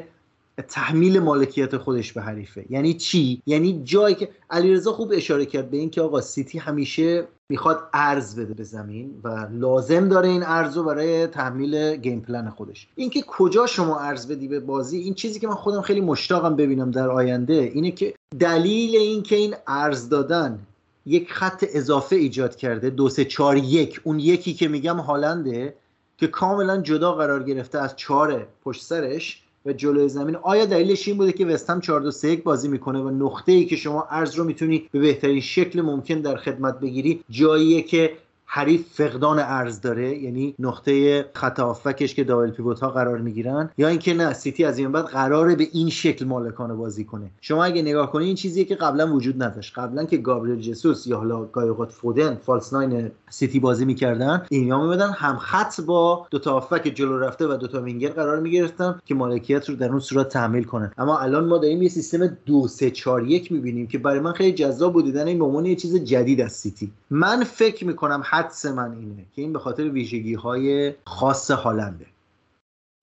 تحمیل مالکیت خودش به حریفه. یعنی چی؟ یعنی جایی که علیرضا خوب اشاره کرد به اینکه آقا سیتی همیشه می‌خواد عرض بده به زمین و لازم داره این عرض رو برای تحمیل game plan خودش. اینکه کجا شما عرض بدی به بازی این چیزی که من خودم خیلی مشتاقم ببینم در آینده اینه که دلیل اینکه این عرض دادن یک خط اضافه ایجاد کرده دو سه چهار یک. اون یکی که میگم هالنده که کاملا جدا قرار گرفته از چهار پشت سرش و جلوی زمین. آیا دلیلش این بوده که وستهم 4 2 3 1 بازی می‌کنه و نقطه ای که شما عرض رو می‌تونی به بهترین شکل ممکن در خدمت بگیری جاییه که حریف فقدان عرض داره یعنی نقطه خط هافبکش که double pivot ها قرار می‌گیرن یا اینکه نه سیتی از این بعد قراره به این شکل مالکانه بازی کنه. شما اگه نگاه کنید این چیزیه که قبلا وجود نداشت. قبلا که گابریل جسوس یا حالا گاهی اوقات فودن false nine سیتی بازی می‌کردن اینا میومدن هم خط با دو تا هافبک جلو رفته و دو تا وینگر قرار می‌گرفتن که مالکیت رو در اون صورت تحمیل کنن اما الان ما داریم یه سیستم 2 3 4 1 می‌بینیم که برای من خیلی جذاب بود. دیدن این به یه چیز جدید از سیتی. من فکر می‌کنم حدس من اینه که این به خاطر ویژگی های خاص هالنده.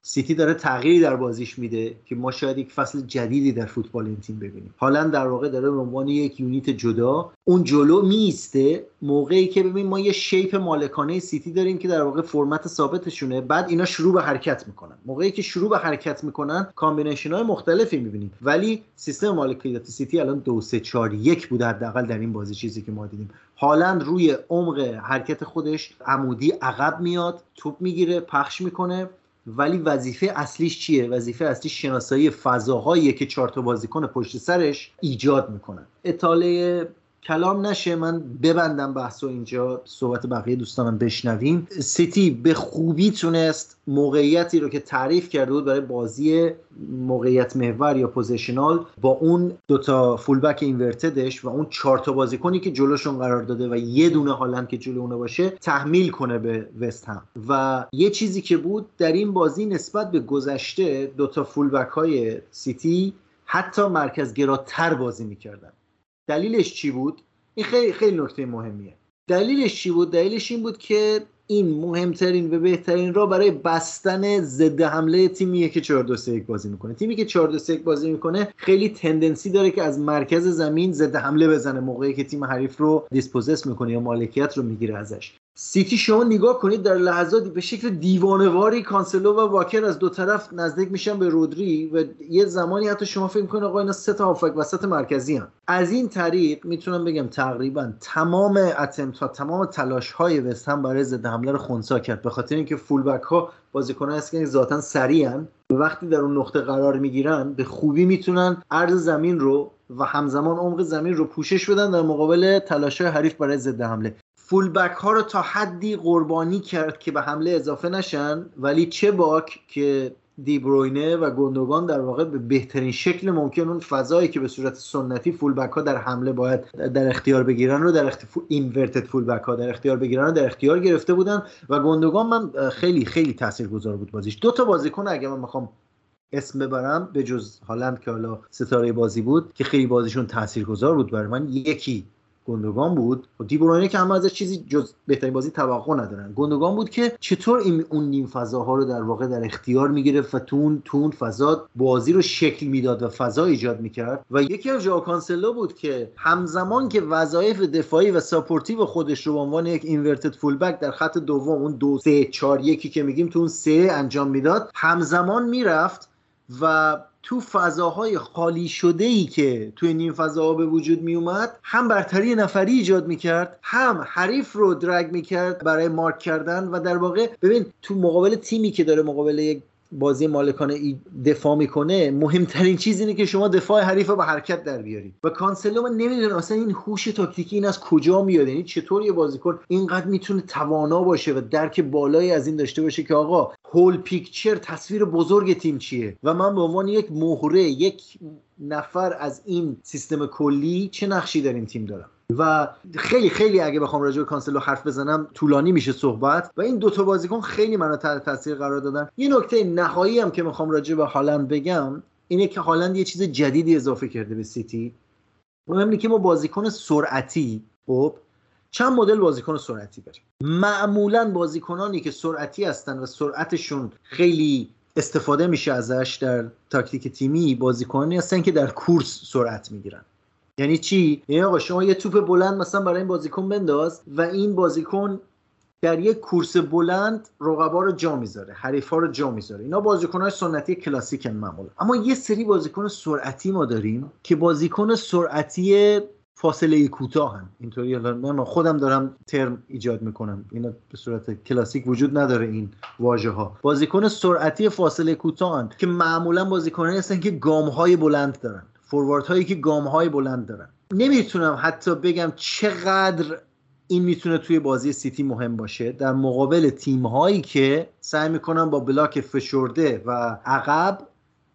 سیتی داره تغییری در بازیش میده که ما شاید یک فصل جدیدی در فوتبال این تیم ببینیم. حالا در واقع داره به عنوان یک unit جدا اون جلو میسته موقعی که ببین ما یه shape مالکانه سیتی داریم که در واقع فرمت ثابتشونه بعد اینا شروع به حرکت می‌کنن. موقعی که شروع به حرکت می‌کنن combination های مختلفی می‌بینیم. ولی سیستم مالکیت سیتی الان دو سه چهار یک بوده حداقل در این بازی چیزی که ما دیدیم. هالند روی عمق حرکت خودش عمودی عقب میاد توپ می‌گیره پخش می‌کنه. ولی وظیفه اصلیش چیه؟ وظیفه اصلیش شناسایی فضاهایی که چهار تا بازیکن پشت سرش ایجاد می‌کنن. اطاله کلام نشه من ببندم بحث اینجا صحبت بقیه دوستانم بشنویم. سیتی به خوبی تونست موقعیتی رو که تعریف کرده بود برای بازی موقعیت محور یا positional با اون دوتا fullback inverted ش و اون چهار تا بازیکنی که جلوشون قرار داده و یه دونه هالند که جلو اونه باشه تحمیل کنه به وست هم و یه چیزی که بود در این بازی نسبت به گذشته دوتا فولبک های سیتی حتی مرکز گراتر بازی می‌کردن. دلیلش چی بود؟ این خیلی خیلی نکته مهمیه. دلیلش چی بود؟ دلیلش این بود که این مهمترین و بهترین را برای بستن ضد حمله تیمیه که 4 2 3 بازی می‌کنه. تیمی که 4 2 3 بازی می‌کنه خیلی تندنسی داره که از مرکز زمین ضد حمله بزنه موقعی که تیم حریف رو دیسپوزس می‌کنه یا مالکیت رو می‌گیره ازش. سیتی شما نگاه کنید در لحظاتی به شکل دیوانواری کانسلو و واکر از دو طرف نزدیک میشن به رودری و یه زمانی حتی شما فکر می‌کنید آقا اینا سه تا هافک وسط مرکزی هم. از این طریق می‌تونم بگم تقریبا تمام اتمت ها تمام تلاش های وست هم برای ضد حمله رو خونسا کرد. به خاطر اینکه فول بک ها بازیکنان هست که ذاتا سریعن وقتی در اون نقطه قرار می‌گیرن به خوبی می‌تونن عرض زمین رو و همزمان عمق زمین رو پوشش بدن در مقابل تلاش های حریف برای ضد حمله. فولبک ها رو تا حدی قربانی کرد که به حمله اضافه نشن. ولی چه باک که دیبروینه و گندگان در واقع به بهترین شکل ممکن اون فضایی که به صورت سنتی فول بک ها در حمله باید در اختیار بگیرن رو در اختیار اینورتد فول بک ها در اختیار بگیرن رو در اختیار گرفته بودن. و گندگان من خیلی خیلی تاثیرگذار بود بازیش. دو تا بازیکن اگه من می‌خوام اسم ببرم به جز هالند که حالا ستاره بازی بود که خیلی بازیشون تاثیرگذار بود برای من. یکی گوندوغان بود. و دیبروینه که همه ازش چیزی جز بهترین بازی توقع ندارن. گوندوغان بود که چطور این اون نیم فضاها رو در واقع در اختیار می‌گرفت و تند تند فضا بازی رو شکل می‌داد و فضا ایجاد می‌کرد. و یکی از ژائو کانسلو بود که همزمان که وظایف دفاعی و supportive خودش رو به عنوان یک inverted fullback در خط دوم اون دو سه چهار یکی که میگیم تو اون سه انجام می‌داد همزمان می‌رفت و تو فضاهای خالی شده ای که توی نیم فضاها به وجود می اومد هم برتری نفری ایجاد می کرد هم حریف رو drag می کرد برای مارک کردن و در واقع ببین تو مقابل تیمی که داره مقابل یک بازی مالکانه دفاع می‌کنه مهمترین چیز اینه که شما دفاع حریف رو به حرکت در بیارید. و کانسلو من نمی‌دونم اصلا این هوش تاکتیکی این از کجا میاد یعنی چطور یه بازیکن اینقدر می‌تونه توانا باشه و درک بالایی از این داشته باشه که آقا whole picture تصویر بزرگ تیم چیه؟ و من به عنوان یک مهره یک نفر از این سیستم کلی چه نقشی در این تیم دارم؟ و خیلی خیلی اگه بخوام راجع به کانسلو حرف بزنم طولانی میشه صحبت. و این دوتا بازیکن خیلی منو تحت تاثیر قرار دادن. یه نکته نهایی هم که می‌خوام راجع به هالند بگم اینه که هالند یه چیز جدیدی اضافه کرده به سیتی. مهمه که ما بازیکن سرعتی خب چند مدل بازیکن سرعتی بریم معمولا بازیکنانی که سرعتی هستن و سرعتشون خیلی استفاده میشه ازش در تاکتیک تیمی بازیکنانی هستن که در کورس سرعت می‌گیرن. یعنی چی؟ یعنی آقا شما یه توپ بلند مثلا برای این بازیکن بنداز و این بازیکن در یک کورس بلند رقبا رو جا می‌ذاره حریفا رو جا می‌ذاره. اینا بازیکنهای سنتی کلاسیک معمولا. اما یه سری بازیکن سرعتی ما داریم که بازیکن سرعتی فاصله کوتاه هم. اینطوری من خودم دارم ترم ایجاد می‌کنم. اینا به صورت کلاسیک وجود نداره این واژه ها بازیکن سرعتی فاصله کوتاه که معمولا بازیکنانی هستن که گام های بلند دارن. فوروارد هایی که گام های بلند دارن. نمی‌تونم حتی بگم چقدر این می‌تونه توی بازی سیتی مهم باشه. در مقابل تیم هایی که سعی می‌کنن با بلاک فشرده و عقب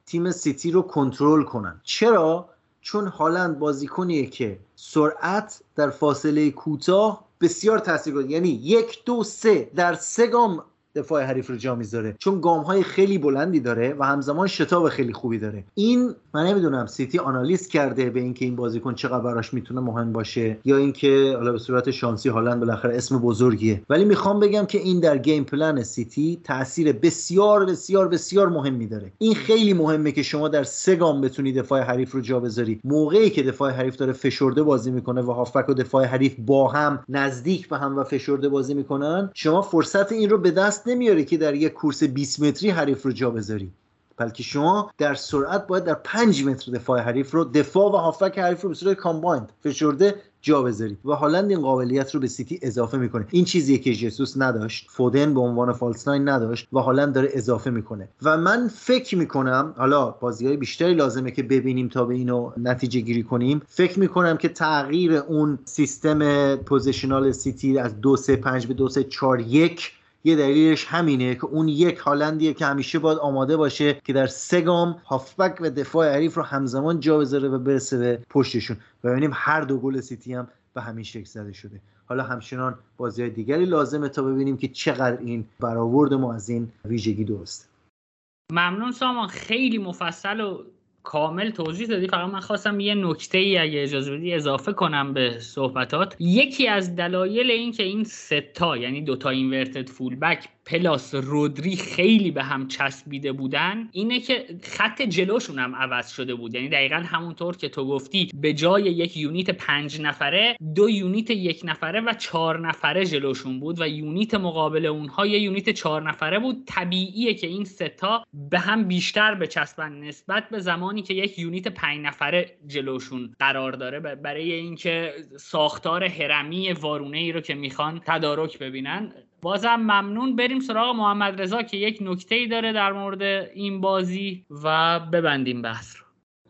تیم سیتی رو کنترل کنن. چرا؟ چون هالند بازیکنیه که سرعت در فاصله کوتاه بسیار تاثیرگذار یعنی یک دو سه در سه گام دفاع حریف رو جا می‌ذاره. چون گام های خیلی بلندی داره و همزمان شتاب خیلی خوبی داره. این من نمی‌دونم سیتی آنالیز کرده به اینکه این بازیکن چقدر براش می‌تونه مهم باشه یا اینکه حالا به صورت شانسی هالند بالاخره اسم بزرگیه. ولی می‌خوام بگم که این در game plan سیتی تاثیر بسیار بسیار بسیار مهمی داره. این خیلی مهمه که شما در سه گام بتونی دفاع حریف رو جا بذاری. موقعی که دفاع حریف داره فشرده بازی می‌کنه و هافبک و دفاع حریف با هم نزدیک به هم و فشرده بازی می‌کنن شما فرصت این رو به دست نمیاری که در یک کورس 20 متری حریف رو جا بذاری بلکه شما در سرعت باید در 5 متر دفاع حریف رو دفاع و هافبک حریف رو به صورت combined فشرده جا بذارید و هالند این قابلیت رو به سیتی اضافه می‌کنه. این چیزی که جسوس نداشت فودن به عنوان false نداشت و هالند داره اضافه می‌کنه. و من فکر می‌کنم حالا بازی های بیشتری لازمه که ببینیم تا به اینو نتیجه گیری کنیم فکر می‌کنم که تغییر اون سیستم positional سیتی از 2 3 5 به 2 3 4 1 یه دلیلش همینه که اون یک هالندیه که همیشه باید آماده باشه که در سه گام هافبک و دفاع حریف رو همزمان جا بذاره و برسه به پشتشون. و ببینیم هر دو گل سیتی هم به همین شکل زده شده. حالا همچنان بازی دیگری لازمه تا ببینیم که چقدر این برآورد ما از این ویژگی درسته. ممنون سامان. خیلی مفصل و کامل توضیح دادی. فقط من خواستم یه نکته ای اگه اجازه بدی اضافه کنم به صحبتات. یکی از دلایل این که این سه‌تا یعنی دوتا inverted fullback plus رودری خیلی به هم چسبیده بودن اینه که خط جلوشون هم عوض شده بود. یعنی دقیقا همونطور که تو گفتی به جای یک unit پنج نفره دو یونیت یک نفره و چهار نفره جلوشون بود و یونیت مقابل اونها یه یونیت چهار نفره بود. طبیعیه که این ستا به هم بیشتر بچسبن نسبت به زمانی که یک یونیت پنج نفره جلوشون قرار داره. برای اینکه ساختار هرمی وارونه ای رو که می‌خوان تدارک ببینن بازم ممنون. بریم سراغ محمد رضا که یک نکته ای داره در مورد این بازی و ببندیم بحث رو.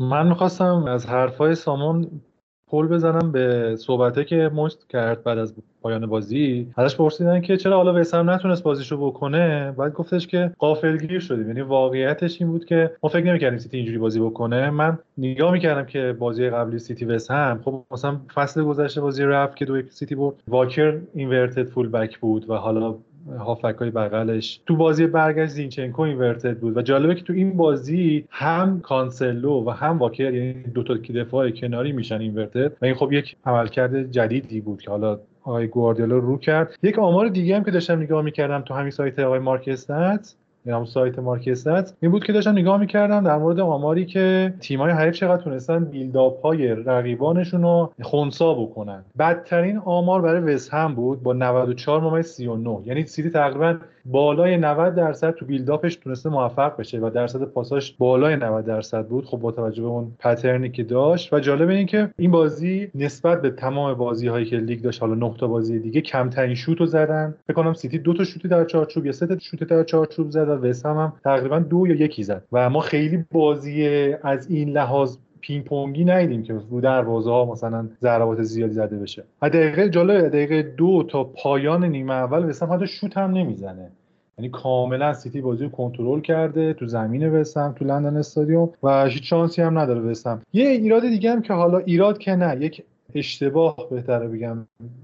من می‌خواستم از حرفای سامان پل بزنم به صحبتی که مویس کرد بعد از پایان بازی. ازش پرسیدن که چرا حالا وستهام نتونست بازیشو بکنه بعد گفتش که غافلگیر شدیم. یعنی واقعیتش این بود که ما فکر نمی‌کردیم سیتی اینجوری بازی بکنه. من نگاه می‌کردم که بازی قبلی سیتی وستهام خب مثلا فصل گذشته بازی رفت که دو سیتی برد. واکر inverted fullback بود و حالا هافبک های بغلش. تو بازی برگشت زینچنکو inverted بود و جالبه که تو این بازی هم کانسلو و هم واکر یعنی دو تا دفاع کناری میشن inverted و این خب یک عملکرد جدیدی بود که حالا آقای گواردیولا رو کرد. یک آمار دیگه هم که داشتم نگاه می‌کردم تو همین سایت آقای Markstats یا هم سایت Markstats این بود که داشتم نگاه می‌کردم در مورد آماری که تیمای حریف چقدر تونستن buildup های رقیبانشون رو خونسا بکنن. بدترین آمار برای وستهام بود با 94 ممیز 39 یعنی سیتی تقریبا بالای 90 درصد تو buildup ش تونسته موفق بشه و درصد پاساش بالای 90 درصد بود خب با توجه به اون pattern ی که داشت. و جالب این که این بازی نسبت به تمام بازی هایی که لیگ داشت حالا 9 تا بازی دیگه کمترین شوت رو زدن. فکر کنم سیتی دو تا شوت در چارچوب یا سه تا شوت در چارچوب زد و وستهام هم تقریبا دو یا یکی زد. و ما خیلی بازی از این لحاظ پینگ پونگی ندیدیم که رو دروازه ها مثلا ضربات زیادی زده بشه. دقیقه جالب دقیقه دو تا پایان نیمه اول وستهام حتی شوت هم نمی‌زنه. یعنی کاملا سیتی بازی رو کنترل کرده تو زمین وسم تو لندن استادیوم و هیچ شانسی هم نداره وسم یه ایراد دیگه هم که حالا ایراد که نه یک اشتباه بهتره بگم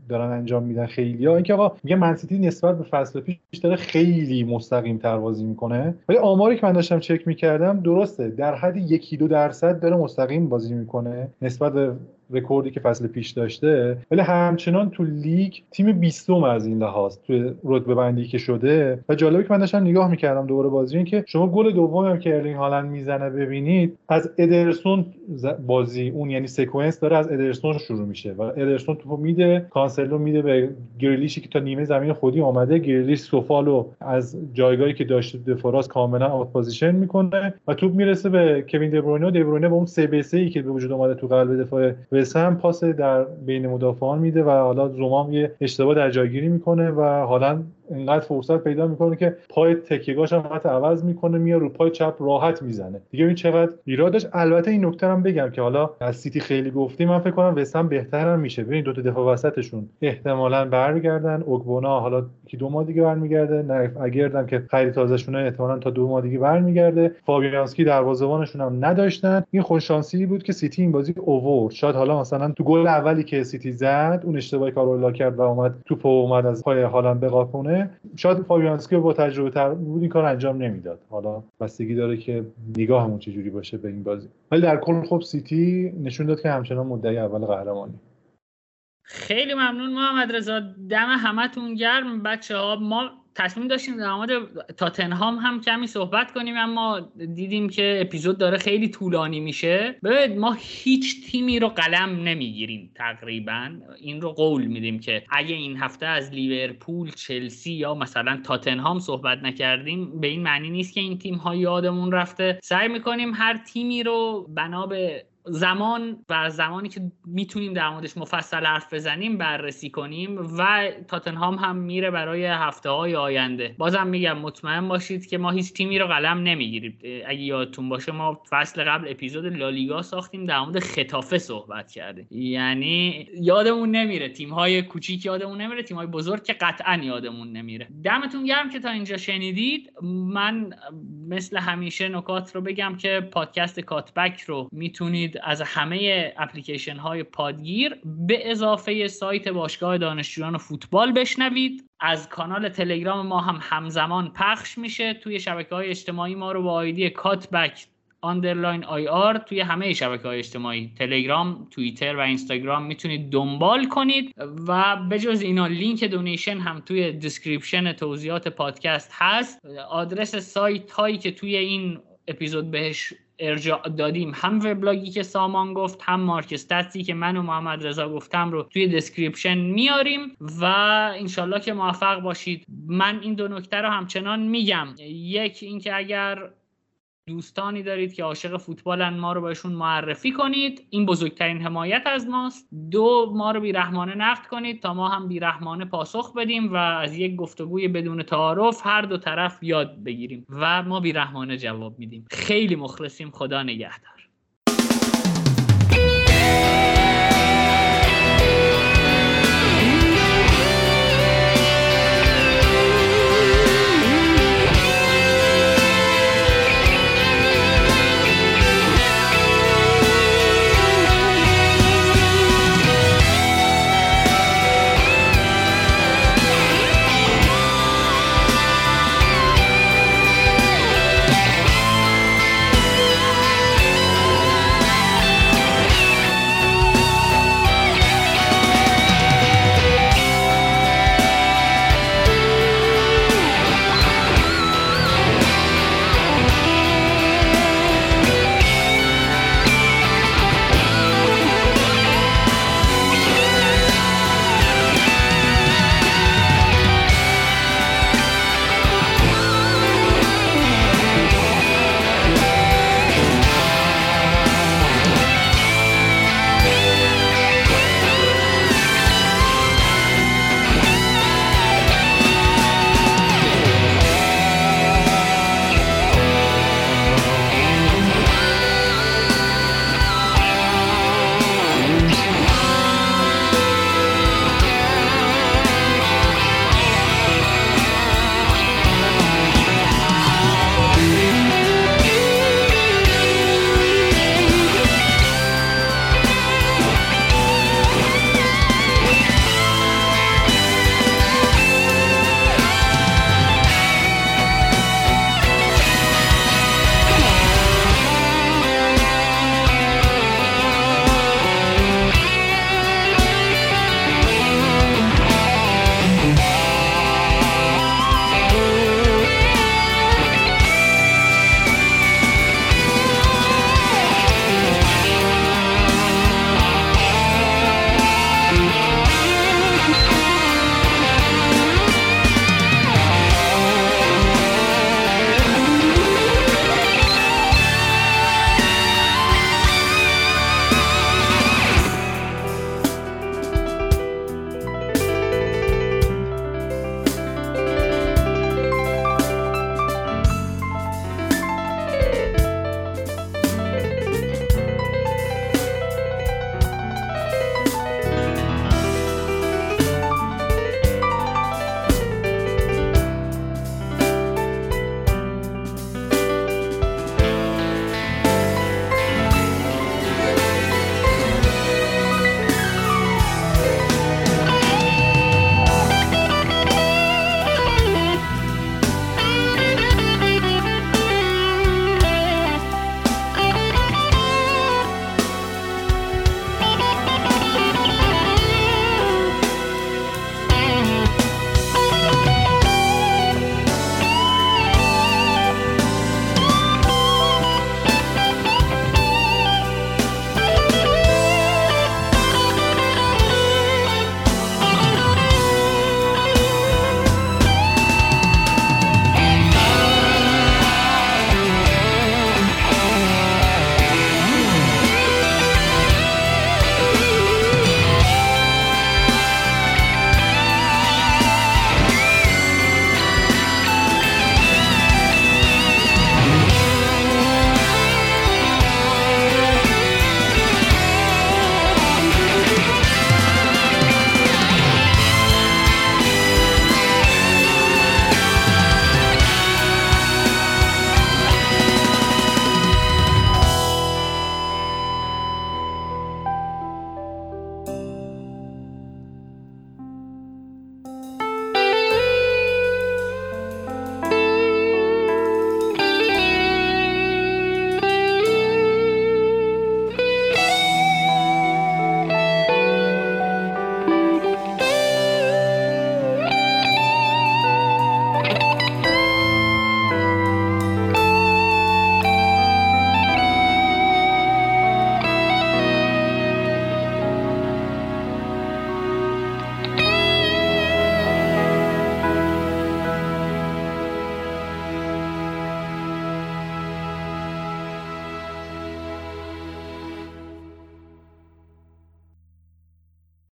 دارن انجام میدن خیلی. ها اینکه آقا میگه من‌سیتی نسبت به فصل پیش داره خیلی مستقیم تر بازی می‌کنه. ولی آماری که من داشتم چک می‌کردم درسته در حد یکی دو درصد داره مستقیم بازی می‌کنه نسبت به رکوردی که فصل پیش داشته ولی همچنان تو لیگ تیم 20 از این لحاظ تو رتبه بندی که شده. و جالبه که من داشتم نگاه می‌کردم دوباره بازی این که شما گل دومی هم که ارلینگ هالند می‌زنه ببینید از ادرسون بازی اون یعنی sequence داره از ادرسون شروع میشه. و ادرسون توپو میده کانسلو میده به گریلیشی که تا نیمه زمین خودی اومده. گریلیش کوفالو از جایگاهی که داشته دفراس کاملا out position می‌کنه. و توپ می‌رسه به کوین دبروینه و با اون space ی که به وجود اومده تو قلب دفاع هم پاس در بین مدافعان میده و حالا زومام یه اشتباه در جایگیری می‌کنه و حالا اینقدر فرصت پیدا می‌کنه که پای تکیه‌گاش هم حتی عوض می‌کنه میاد رو پای چپ راحت می‌زنه. دیگه این چقدر ایراد داشت البته این نکته هم بگم که حالا از سیتی خیلی گفتیم من فکر کنم وستهام بهتر هم میشه. ببین دو تا دفاع وسطشون احتمالا برمیگردن. اوگبونا حالا که دو ماه دیگه برمیگرده. نایف اگردم که خیلی تازهشونه احتمالا تا دو ماه دیگه برمیگرده. فابیانسکی دروازه‌بانشون هم نداشتن. این خوش شانسی بود که سیتی این بازی آورد. شاید حالا مثلا تو گل اولی که سیتی زد اون اشتباهی که آرئولا کرد و اومد توپ اومد از پای هالند شاید فابیانسکی با تجربه تر بود این کار انجام نمی‌داد. حالا بستگی داره که نگاه همون چجوری باشه به این بازی. ولی در کل خب سیتی نشون داد که همچنان مدعی اول قهرمانی. خیلی ممنون محمد رضا دم همتون گرم بچه ها ما تصمیم داشتیم در مورد تاتنهام هم کمی صحبت کنیم اما دیدیم که اپیزود داره خیلی طولانی میشه. ببینید ما هیچ تیمی رو قلم نمی‌گیریم تقریبا. این رو قول میدیم که اگه این هفته از لیورپول چلسی یا مثلا تاتنهام صحبت نکردیم به این معنی نیست که این تیم ها یادمون رفته. سعی می‌کنیم هر تیمی رو بنا به زمان و زمانی که می‌تونیم در موردش مفصل حرف بزنیم بررسی کنیم و تاتنهام هم میره برای هفته های آینده. بازم میگم مطمئن باشید که ما هیچ تیمی رو قلم نمی‌گیریم. اگه یادتون باشه ما فصل قبل اپیزود لالیگا ساختیم در مورد خطافه صحبت کردیم. یعنی یادمون نمیره تیم های کوچیک یادمون نمیره تیم های بزرگ که قطعا یادمون نمیره. دمتون گرم که تا اینجا شنیدید. من مثل همیشه نکات رو بگم که پادکست Cutback رو می‌تونید از همه اپلیکیشن های پادگیر به اضافه سایت باشگاه دانشجویان فوتبال بشنوید. از کانال تلگرام ما هم همزمان پخش میشه. توی شبکه های اجتماعی ما رو با آیدی Cutback underline IR توی همه شبکه های اجتماعی تلگرام، توییتر و اینستاگرام می‌تونید دنبال کنید و بجز اینا لینک donation هم توی description توضیحات پادکست هست. آدرس سایت هایی که توی این اپیزود بهش ارجاع دادیم. هم وبلاگی که سامان گفت هم مارکستاتی که من و محمد رضا گفتم رو توی دسکریپشن میاریم و انشالله که موفق باشید. من این دو نکته رو همچنان میگم. یک اینکه اگر دوستانی دارید که عاشق فوتبالن ما رو بهشون معرفی کنید. این بزرگترین حمایت از ماست. دو ما رو بیرحمانه نقد کنید تا ما هم بیرحمانه پاسخ بدیم و از یک گفتگوی بدون تعارف هر دو طرف یاد بگیریم و ما بیرحمانه جواب میدیم. خیلی مخلصیم. خدا نگهدار.